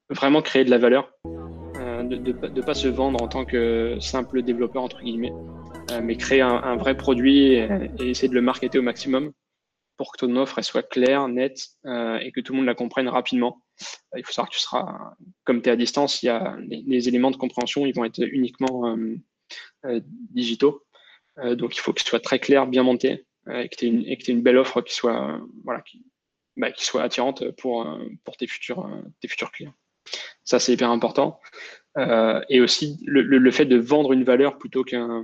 vraiment créer de la valeur, de ne pas se vendre en tant que simple développeur, entre guillemets. Euh, mais créer un, vrai produit et, essayer de le marketer au maximum pour que ton offre soit claire, nette euh, et que tout le monde la comprenne rapidement. Il faut savoir que tu seras, comme tu es à distance, il y a les, éléments de compréhension, ils vont être uniquement euh, digitaux. donc il faut que ce soit très clair, bien monté et que tu aies, une belle offre qui soit, bah, attirante pour, tes, futurs, clients. Ça, c'est hyper important. et aussi, le, fait de vendre une valeur plutôt qu'un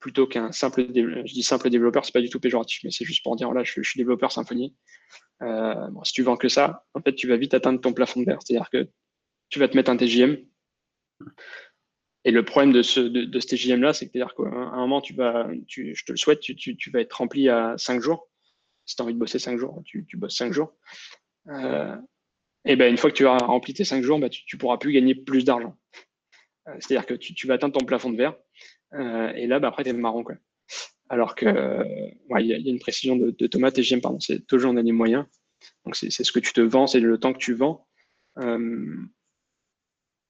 plutôt qu'un simple, je dis simple développeur, c'est pas du tout péjoratif, mais c'est juste pour dire, là, je, suis développeur Symfony. bon, si tu vends que ça, en fait, tu vas vite atteindre ton plafond de verre. C'est-à-dire que tu vas te mettre un TJM. Et le problème de ce, de, TJM-là, c'est qu'à un moment, tu vas, tu, je te le souhaite, tu, tu, vas être rempli à 5 jours. Si tu as envie de bosser 5 jours, tu, bosses 5 jours. Euh, et ben une fois que tu auras rempli tes 5 jours, bah, tu ne pourras plus gagner plus d'argent. Euh, c'est-à-dire que tu, vas atteindre ton plafond de verre. Euh, et là, bah, après, tu es marron. Quoi. Alors que il y, a une précision de, Thomas, TGM, pardon, c'est toujours un année moyen. Donc, c'est ce que tu te vends, c'est le temps que tu vends.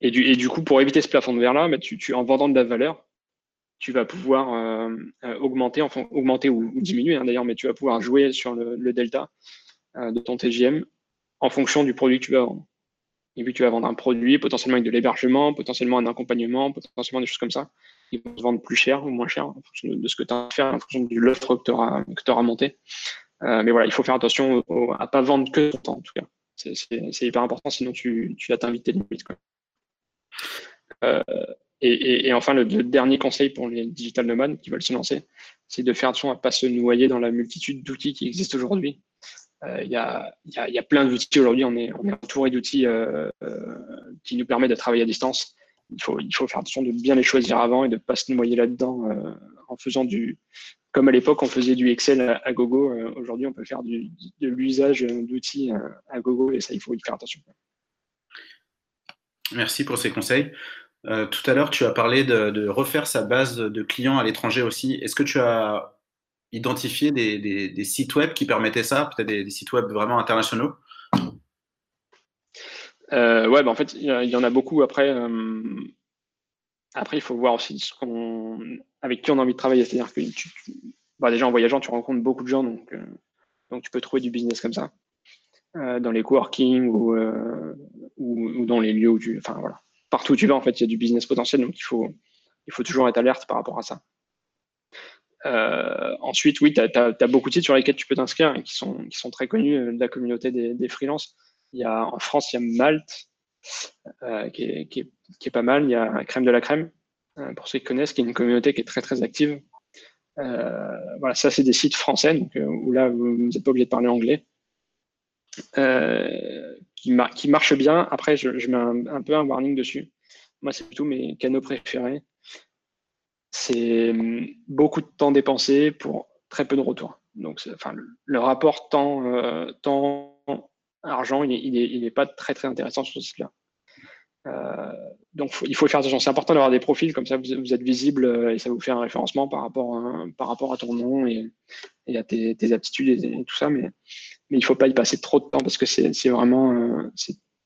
Et du, et du coup, pour éviter ce plafond de verre-là, bah, tu, tu, en vendant de la valeur, tu vas pouvoir euh, euh, augmenter, enfin augmenter ou, diminuer hein, d'ailleurs, mais tu vas pouvoir jouer sur le, le delta euh, de ton TGM en fonction du produit que tu vas vendre. Et puis tu vas vendre un produit, potentiellement avec de l'hébergement, potentiellement un accompagnement, potentiellement des choses comme ça. Ils vont se vendre plus cher ou moins cher en fonction de, ce que tu as à faire, en fonction de l'offre que tu auras, auras monté. Euh, mais voilà, il faut faire attention à pas vendre que ton temps en tout cas. C'est hyper important, sinon tu, tu vas t'inviter limites. Quoi. Euh, et, enfin, le, dernier conseil pour les digital nomades qui veulent se lancer, c'est de faire attention à ne pas se noyer dans la multitude d'outils qui existent aujourd'hui. Euh, il y, a, y, a, plein d'outils aujourd'hui, on est, on est entouré d'outils qui nous permettent de travailler à distance. Il faut, faire attention de bien les choisir avant et de ne pas se noyer là-dedans en faisant du, comme à l'époque on faisait du Excel à, gogo, aujourd'hui on peut faire de l'usage d'outils à gogo et ça il faut y faire attention. Merci pour ces conseils. Euh, tout à l'heure, tu as parlé de, refaire sa base de clients à l'étranger aussi. Est-ce que tu as identifié des, sites web qui permettaient ça, peut-être des, sites web vraiment internationaux? Euh, Ouais, bah, en fait, il y, en a beaucoup. Après, euh, après, il faut voir aussi avec qui on a envie de travailler. C'est-à-dire que bah, déjà en voyageant, tu rencontres beaucoup de gens, donc, donc tu peux trouver du business comme ça. dans les coworking ou, ou, dans les lieux où tu. Enfin, voilà partout où tu vas, en fait, il y a du business potentiel, donc il faut, il faut toujours être alerte par rapport à ça. Euh, ensuite, oui, tu as, beaucoup de sites sur lesquels tu peux t'inscrire et qui sont, qui sont très connus euh, de la communauté des, des freelances. Il y a, en France, il y a Malte, euh, qui, est, pas mal. Il y a Crème de la Crème, pour ceux qui connaissent, qui est une communauté qui est très, très active. voilà, ça, c'est des sites français, où là, vous n'êtes pas obligé de parler anglais. Euh, qui, qui marche bien. Après, je, mets un, peu un warning dessus. Moi, c'est plutôt mes canaux préférés. C'est hum, beaucoup de temps dépensé pour très peu de retour. Donc, enfin, le, rapport temps, euh, temps argent, il n'est pas très très intéressant sur ce site-là. Euh, donc, il faut faire attention. C'est important d'avoir des profils comme ça, vous, êtes visible euh, et ça vous fait un référencement par rapport à, par rapport à ton nom et, à tes, aptitudes et, tout ça. Mais il ne faut pas y passer trop de temps parce que c'est vraiment euh,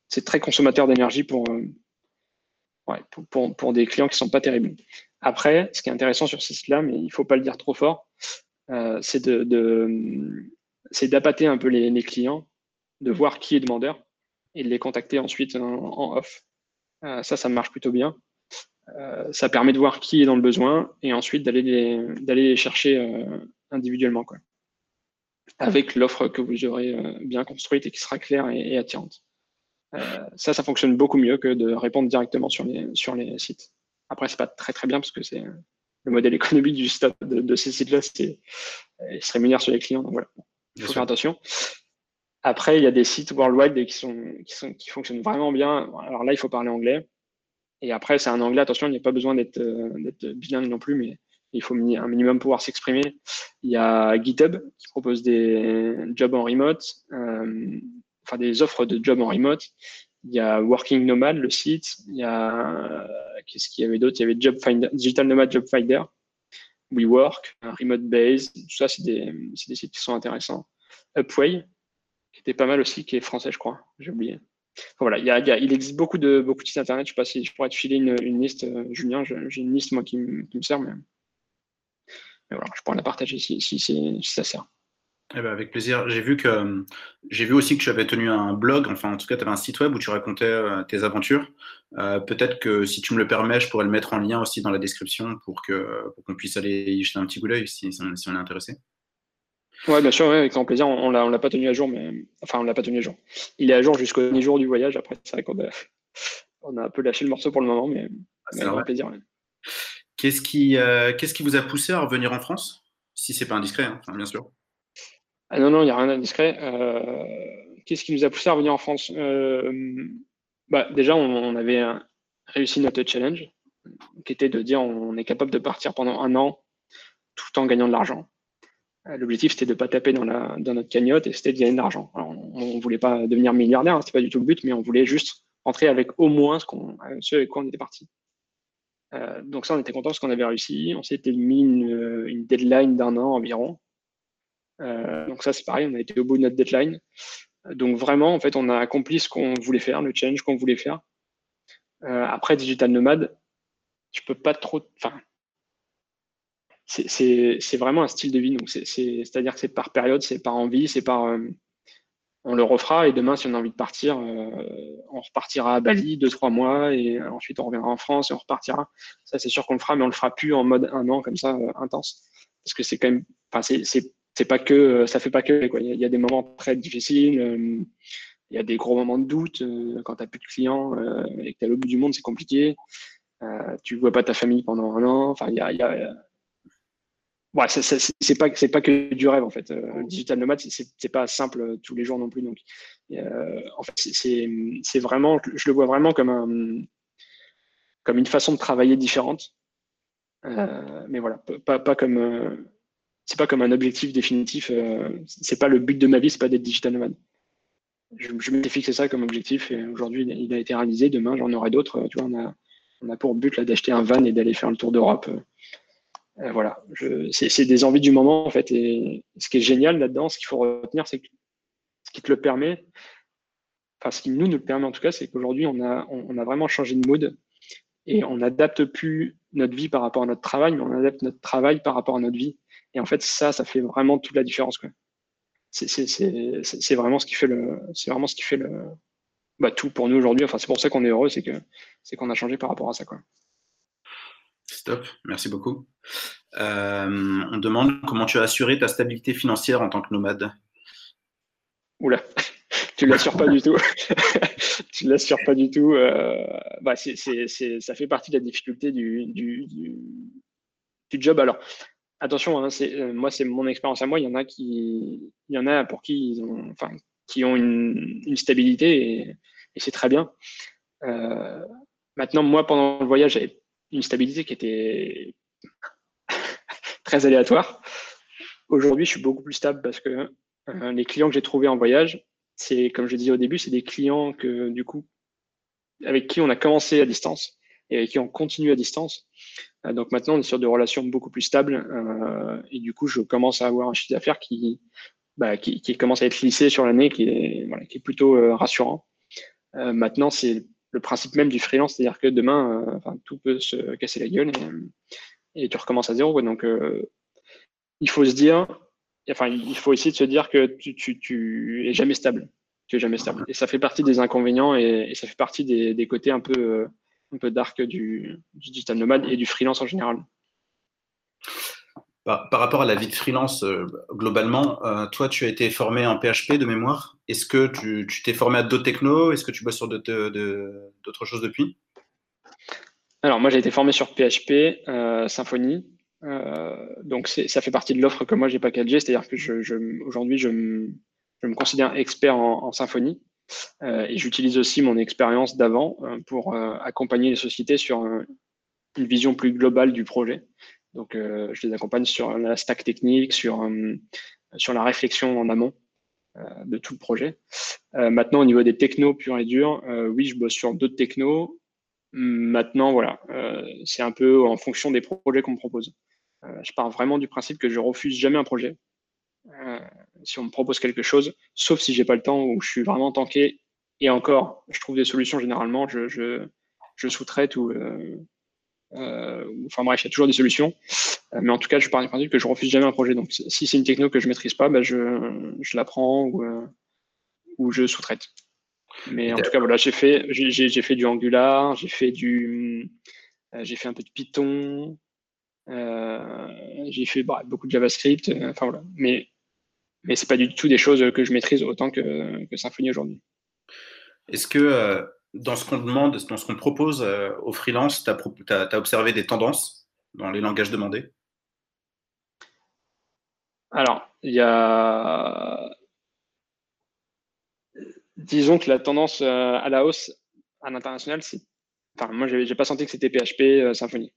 c'est très consommateur d'énergie pour, euh, pour, pour, des clients qui ne sont pas terribles. Après, ce qui est intéressant sur ce site-là, mais il ne faut pas le dire trop fort, c'est de, d'appâter un peu les, clients, de voir qui est demandeur et de les contacter ensuite en, off. ça, ça marche plutôt bien. ça permet de voir qui est dans le besoin et ensuite d'aller les, les chercher individuellement. Quoi avec l'offre que vous aurez euh, bien construite et qui sera claire et, attirante. Euh, ça, ça fonctionne beaucoup mieux que de répondre directement sur les, sur les sites. Après, c'est pas très très bien parce que c'est le modèle économique du stade de, ces sites-là, c'est ils se rémunèrent sur les clients. Donc voilà, il faut faire attention. Après, il y a des sites worldwide qui, sont, qui, sont, qui fonctionnent vraiment bien. Alors là, il faut parler anglais. Et après, c'est un anglais, attention, il n'y a pas besoin d'être euh, bilingue non plus, mais il faut un minimum pouvoir s'exprimer. Il y a GitHub qui propose des jobs en remote, euh, enfin des offres de jobs en remote. Il y a Working Nomad, le site. Il y a, qu'est-ce qu'il y avait d'autre? Il y avait Job Finder, Digital Nomad Job Finder, WeWork, Remote Base. Tout ça, c'est des, des, sites qui sont intéressants. Upway, qui était pas mal aussi, qui est français, je crois. J'ai oublié. voilà, il, y a, il, existe beaucoup de, beaucoup de sites internet. Je ne sais pas si je pourrais te filer une, une liste, euh, Julien. J'ai une liste, moi, qui, me sert, mais je pourrais la partager si, ça sert. Eh ben avec plaisir. J'ai vu vu aussi que tu avais tenu un blog, enfin en tout cas tu avais un site web où tu racontais euh, tes aventures. Euh, peut-être que si tu me le permets, je pourrais le mettre en lien aussi dans la description pour que qu'on puisse aller y jeter un petit coup d'œil si, on est intéressé. Ouais, bien sûr, avec grand plaisir. On, ne l'a pas tenu à jour, mais enfin, on l'a pas tenu à jour. Il est à jour jusqu'au dernier jour du voyage. Après, c'est vrai qu'on a, (laughs) on a un peu lâché le morceau pour le moment, mais, c'est ah, avec plaisir. Qu'est-ce qui, euh, qu'est-ce qui vous a poussé à revenir en France? Si c'est pas indiscret, hein, bien sûr. Ah non, non, il n'y a rien d'indiscret. Euh, qu'est-ce qui nous a poussé à revenir en France? Euh, bah, Déjà, on, avait réussi notre challenge, qui était de dire on est capable de partir pendant un an tout en gagnant de l'argent. L'objectif, c'était de ne pas taper dans, notre cagnotte et c'était de gagner de l'argent. On ne voulait pas devenir milliardaire, hein, ce n'était pas du tout le but, mais on voulait juste rentrer avec au moins ce, qu'on, ce avec quoi on était parti. Euh, donc ça, on était content parce qu'on avait réussi. On s'était mis une, deadline d'un an environ. Euh, donc ça, c'est pareil, on a été au bout de notre deadline. Donc vraiment, en fait, on a accompli ce qu'on voulait faire, le challenge qu'on voulait faire. Euh, après, Digital Nomad, je peux pas trop... c'est vraiment un style de vie. C'est-à-dire que c'est par période, c'est par envie, c'est par on le refera et demain, si on a envie de partir, euh, on repartira à Bali deux, trois mois et ensuite on reviendra en France et on repartira. Ça, c'est sûr qu'on le fera, mais on le fera plus en mode un an comme ça, euh, intense. Parce que c'est quand même, enfin, c'est pas que, euh, ça fait pas que, quoi. Il y, a, des moments très difficiles, il y a des gros moments de doute quand tu n'as plus de clients et que tu es l'autre bout du monde, c'est compliqué. tu vois pas ta famille pendant un an. Enfin, il y a ouais, c'est pas c'est pas que du rêve en fait. Euh, digital nomade, c'est pas simple euh, tous les jours non plus. Donc, euh, en fait, c'est vraiment, je le vois vraiment comme un comme une façon de travailler différente. mais voilà, pas, pas comme c'est pas comme un objectif définitif. c'est pas le but de ma vie, c'est pas d'être digital nomade. Je, je m'étais fixé ça comme objectif et aujourd'hui il a été réalisé. Demain j'en aurai d'autres. Tu vois, on a on a pour but là d'acheter un van et d'aller faire le tour d'Europe euh, voilà, c'est des envies du moment en fait. Et ce qui est génial là-dedans, ce qu'il faut retenir, c'est que ce qui te le permet, enfin ce qui nous le permet en tout cas, c'est qu'aujourd'hui on a, vraiment changé de mode et on n'adapte plus notre vie par rapport à notre travail, mais on adapte notre travail par rapport à notre vie. Et en fait, ça, ça fait vraiment toute la différence. C'est vraiment ce qui fait le, c'est vraiment ce qui fait le, bah, tout pour nous aujourd'hui. Enfin, c'est pour ça qu'on est heureux, c'est que c'est qu'on a changé par rapport à ça. Stop, merci beaucoup. Euh, on demande comment tu as assuré ta stabilité financière en tant que nomade. Oula, (laughs) tu l'assures pas du tout. (laughs) tu l'assures pas du tout. Euh, bah, ça fait partie de la difficulté du, job. Alors, attention, hein, euh, moi, c'est mon expérience à moi. Il y en a qui, il y en a pour qui ils ont, enfin, qui ont une, stabilité et, c'est très bien. maintenant, moi, pendant le voyage, j'avais une stabilité qui était (laughs) très aléatoire. Aujourd'hui, je suis beaucoup plus stable parce que euh, les clients que j'ai trouvés en voyage, c'est, comme je disais au début, c'est des clients que, du coup, avec qui on a commencé à distance et avec qui on continue à distance. Euh, donc maintenant, on est sur des relations beaucoup plus stables euh, et du coup, je commence à avoir un chiffre d'affaires qui, bah, qui, commence à être lissé sur l'année, qui qui est plutôt rassurant. maintenant, c'est le principe même du freelance, c'est-à-dire que demain, euh, tout peut se casser la gueule et, tu recommences à zéro. Donc, euh, il faut se dire, enfin, il faut essayer de se dire que tu, es jamais stable. Tu es jamais stable. Et ça fait partie des inconvénients et, ça fait partie des, côtés un peu, euh, un peu dark du, digital nomade et du freelance en général. Par, rapport à la vie de freelance, globalement, toi, tu as été formé en PHP de mémoire? Est-ce que tu t'es formé à d'autres technos? Est-ce que tu bosses sur d'autres choses depuis? Alors, moi, j'ai été formé sur PHP, euh, Symfony. donc, ça fait partie de l'offre que moi, j'ai packagée. C'est-à-dire que je, aujourd'hui, je, me considère expert en, Symfony. et j'utilise aussi mon expérience d'avant pour accompagner les sociétés sur une vision plus globale du projet. Donc, euh, je les accompagne sur la stack technique, sur, euh, sur la réflexion en amont euh, de tout le projet. maintenant, au niveau des technos purs et durs, oui, je bosse sur d'autres technos. Maintenant, voilà, c'est un peu en fonction des projets qu'on me propose. je pars vraiment du principe que je refuse jamais un projet. si on me propose quelque chose, sauf si j'ai pas le temps ou je suis vraiment tanké. Et encore, je trouve des solutions généralement, je, je, sous-traite ou, euh, enfin bref, il y a toujours des solutions. Euh, mais en tout cas, je pars du principe que je refuse jamais un projet. Donc, si c'est une techno que je maîtrise pas, bah, je, je l'apprends ou, euh, ou je sous-traite. Mais en tout cas, voilà, j'ai fait, j'ai, fait du Angular, j'ai fait du, j'ai fait un peu de Python, j'ai fait bah, beaucoup de JavaScript. enfin voilà. Mais mais c'est pas du tout des choses que je maîtrise autant que, que Symfony aujourd'hui. Est-ce que dans ce qu'on demande, dans ce qu'on propose aux freelances, tu as, observé des tendances dans les langages demandés? Alors, il y a. Disons que la tendance à la hausse à l'international, c'est. Enfin, moi, j'ai pas senti que c'était PHP Symfony.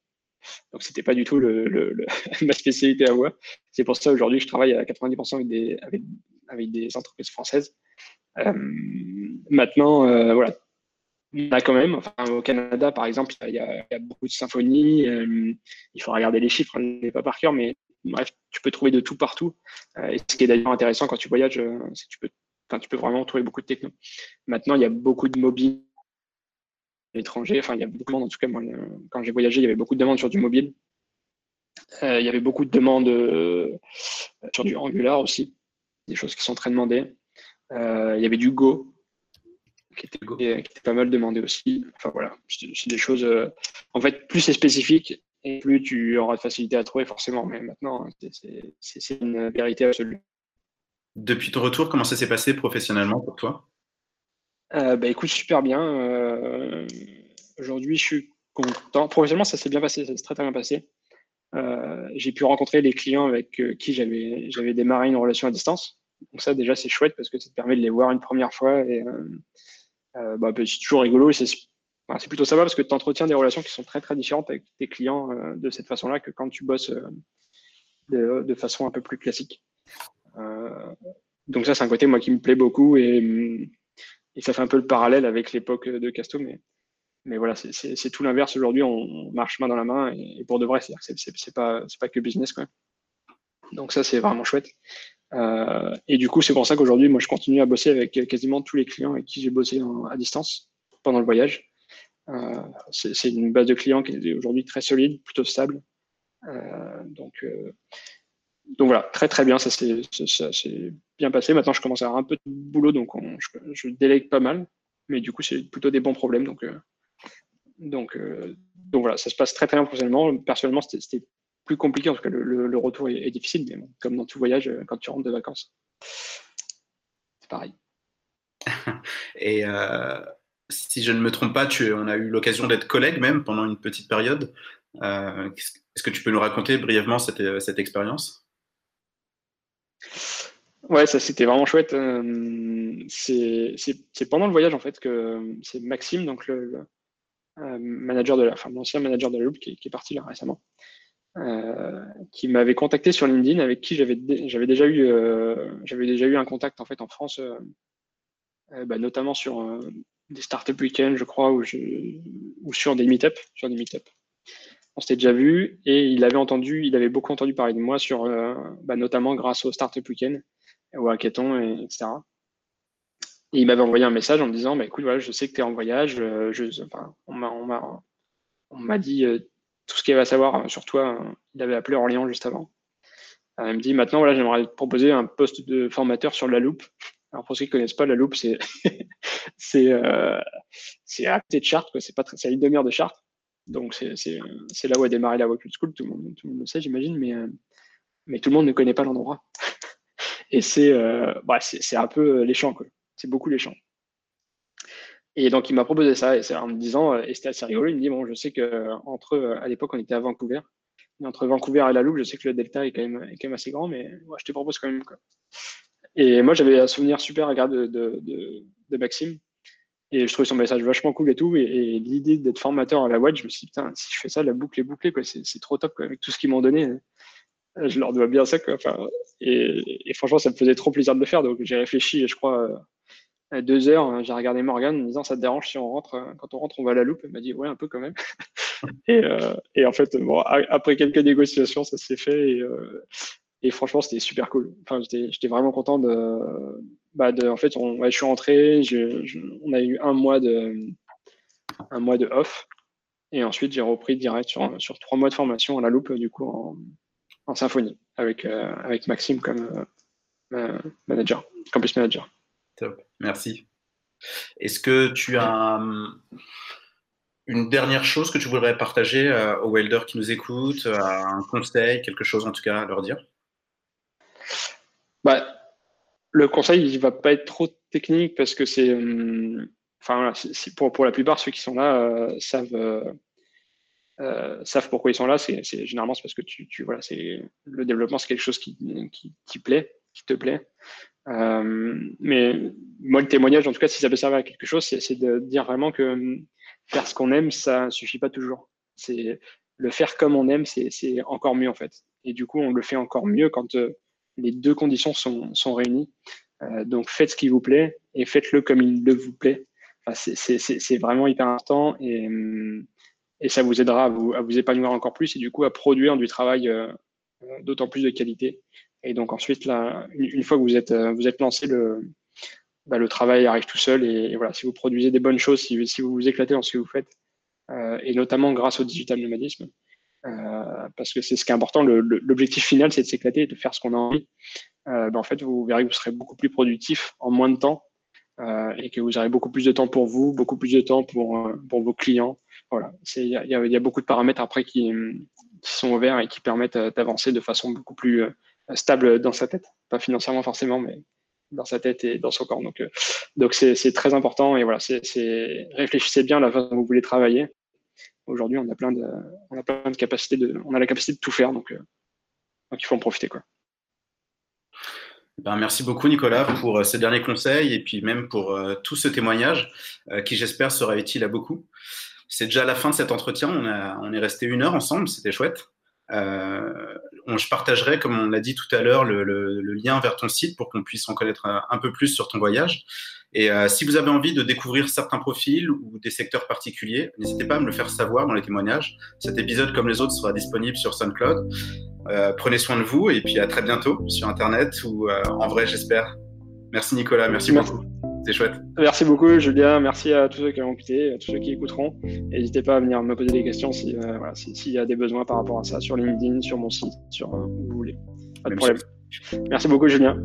Donc, c'était pas du tout le, (laughs) ma spécialité à moi. C'est pour ça aujourd'hui, je travaille à 90% avec des, avec, des entreprises françaises. Euh, maintenant, euh, voilà, on a quand même, enfin, au Canada par exemple, il y, a, beaucoup de symphonies. Euh, il faut regarder les chiffres, je ne pas par cœur, mais bref, tu peux trouver de tout partout. et ce qui est d'ailleurs intéressant quand tu voyages, c'est que tu peux, vraiment trouver beaucoup de techno. Maintenant, il y a beaucoup de mobiles l'étranger. Enfin, il y a beaucoup de demandes. En tout cas, moi, quand j'ai voyagé, il y avait beaucoup de demandes sur du mobile. Euh, il y avait beaucoup de demandes euh, sur du Angular aussi, des choses qui sont très demandées. Euh, il y avait du Go, qui était, pas mal demandé aussi. Enfin voilà, c'est des choses. en fait, plus c'est spécifique et plus tu auras de facilité à trouver forcément. Mais maintenant, hein, c'est une vérité absolue. Depuis ton retour, comment ça s'est passé professionnellement pour toi? Euh, bah, écoute, super bien. Euh, aujourd'hui, je suis content. Professionnellement, ça s'est bien passé, ça s'est très, très bien passé. Euh, j'ai pu rencontrer les clients avec qui j'avais, j'avais démarré une relation à distance. Donc ça, déjà, c'est chouette parce que ça te permet de les voir une première fois. Et bah, bah, c'est toujours rigolo. c'est, c'est plutôt sympa parce que tu entretiens des relations qui sont très, très différentes avec tes clients de cette façon-là que quand tu bosses de, de, façon un peu plus classique. donc ça, c'est un côté, moi, qui me plaît beaucoup. Et et ça fait un peu le parallèle avec l'époque de Casto, mais, voilà, c'est tout l'inverse. Aujourd'hui, on marche main dans la main et, pour de vrai, c'est pas, pas que business. Donc ça, c'est vraiment chouette. Euh, et du coup, c'est pour ça qu'aujourd'hui, moi, je continue à bosser avec quasiment tous les clients avec qui j'ai bossé à distance pendant le voyage. Euh, c'est une base de clients qui est aujourd'hui très solide, plutôt stable. Euh, donc, donc voilà, très très bien, ça s'est bien passé. Maintenant, je commence à avoir un peu de boulot, donc je, délègue pas mal, mais du coup, c'est plutôt des bons problèmes. Donc, donc, donc voilà, ça se passe très très bien professionnellement. Personnellement, c'était plus compliqué, en tout cas, le, retour est, difficile, mais comme dans tout voyage, euh, quand tu rentres de vacances, c'est pareil. (laughs) Et si je ne me trompe pas, tu, on a eu l'occasion d'être collègues même pendant une petite période. Est-ce que tu peux nous raconter brièvement cette, cette expérience? Ouais, ça c'était vraiment chouette. Euh, c'est pendant le voyage en fait que c'est Maxime, donc le, euh, manager de enfin l'ancien manager de la Loop qui, est parti là récemment, euh, qui m'avait contacté sur LinkedIn, avec qui j'avais j'avais déjà eu un contact en fait en France, bah, notamment sur des startup week-ends, je crois, ou, sur des meet sur des meet on s'était déjà vu et il avait entendu, il avait beaucoup entendu parler de moi sur, euh, bah, notamment grâce au Startup Weekend, au Hackathon, et, etc. Et il m'avait envoyé un message en me disant, bah, écoute, je sais que tu es en voyage, euh, on m'a dit euh, tout ce qu'il à savoir sur toi. il avait appelé Orléans juste avant. il me dit, maintenant, voilà, j'aimerais te proposer un poste de formateur sur la loupe. Alors pour ceux qui ne connaissent pas, la loupe, c'est (laughs) c'est à côté de Chartres, c'est à une demi-heure de Chartres. Donc, c'est là où a démarré la Walk School. Tout le, monde, tout le monde le sait, j'imagine, mais, euh, mais tout le monde ne connaît pas l'endroit. (laughs) Et c'est euh, bah, un peu les champs, C'est beaucoup les champs. Et donc, il m'a proposé ça, et en me disant, euh, et c'était assez rigolo, il me dit, bon, je sais qu'entre, à l'époque, on était à Vancouver, et entre Vancouver et la Loupe, je sais que le delta est quand même, assez grand, mais je te propose quand même. Et moi, j'avais un souvenir super agréable de, de, Maxime, et je trouvais son message vachement cool et tout. Et, l'idée d'être formateur à la WAD, je me suis dit, putain, si je fais ça, la boucle est bouclée, quoi. C'est, trop top. Avec tout ce qu'ils m'ont donné, je leur dois bien ça, quoi. Et, franchement, ça me faisait trop plaisir de le faire. Donc, j'ai réfléchi, je crois, à deux heures. J'ai regardé Morgan en me disant, ça te dérange si on rentre, quand on rentre, on va à la loupe. Elle m'a dit, ouais, un peu quand même. (laughs) et, euh, et, en fait, après quelques négociations, ça s'est fait. Et, euh, franchement, c'était super cool. Enfin, j'étais vraiment content de, bah en fait, on, je suis rentré, on a eu un mois de, un mois de off, et ensuite j'ai repris direct sur, sur trois mois de formation à la loupe, du coup, en, en symphonie, avec, euh, avec Maxime comme euh, manager, campus manager. Top, merci. Est-ce que tu as une dernière chose que tu voudrais partager euh, aux welders qui nous écoutent, un conseil, quelque chose en tout cas à leur dire? Bah, le conseil, il va pas être trop technique parce que c'est, hum, enfin, pour, pour la plupart, ceux qui sont là euh, savent, euh, euh, savent pourquoi ils sont là. C'est, généralement c'est parce que tu, tu voilà, c'est le développement, c'est quelque chose qui, qui, qui, plaît, qui te plaît. mais moi, le témoignage, en tout cas, si ça peut servir à quelque chose, c'est, de dire vraiment que hum, faire ce qu'on aime, ça suffit pas toujours. C'est le faire comme on aime, c'est, encore mieux en fait. Et du coup, on le fait encore mieux quand les deux conditions sont, réunies. Euh, donc faites ce qui vous plaît et faites-le comme il le vous plaît. C'est vraiment hyper important et, hum, et, ça vous aidera à vous, à vous, épanouir encore plus et du coup à produire du travail euh, d'autant plus de qualité. Et donc ensuite, là, une, fois que vous êtes, euh, vous êtes lancé, le, bah, le travail arrive tout seul et, voilà, si vous produisez des bonnes choses, si, vous vous éclatez dans ce que vous faites, euh, et notamment grâce au digital nomadisme, euh, parce que c'est ce qui est important. L'objectif final, c'est de s'éclater et de faire ce qu'on a envie. Ben, en fait, vous verrez que vous serez beaucoup plus productif en moins de temps et que vous aurez beaucoup plus de temps pour vous, beaucoup plus de temps pour, pour vos clients. Voilà, il y, a, beaucoup de paramètres après qui sont ouverts et qui permettent d'avancer de façon beaucoup plus stable dans sa tête, pas financièrement forcément, mais dans sa tête et dans son corps. Donc, donc c'est très important et voilà, c'est réfléchissez bien la façon dont vous voulez travailler aujourd'hui, on a plein de, on a plein de capacités de, on a la capacité de tout faire, donc, euh, il faut en profiter, quoi. Ben, merci beaucoup Nicolas pour euh, ces derniers conseils et puis même pour euh, tout ce témoignage qui j'espère sera utile à beaucoup. C'est déjà la fin de cet entretien. On, a, on est resté une heure ensemble, c'était chouette. On, je partagerai, comme on l'a dit tout à l'heure, le, le, le, lien vers ton site pour qu'on puisse en connaître un, un, peu plus sur ton voyage. Et euh, si vous avez envie de découvrir certains profils ou des secteurs particuliers, n'hésitez pas à me le faire savoir dans les témoignages. Cet épisode, comme les autres, sera disponible sur SoundCloud. Euh, prenez soin de vous et puis à très bientôt sur Internet ou euh, en vrai, j'espère. Merci Nicolas, merci, beaucoup. Chouette. Merci beaucoup Julien, merci à tous ceux qui ont écouté, à tous ceux qui écouteront. N'hésitez pas à venir me poser des questions s'il euh, voilà, si, y a des besoins par rapport à ça sur LinkedIn, sur mon site, sur où vous voulez. Pas de problème. Merci beaucoup Julien.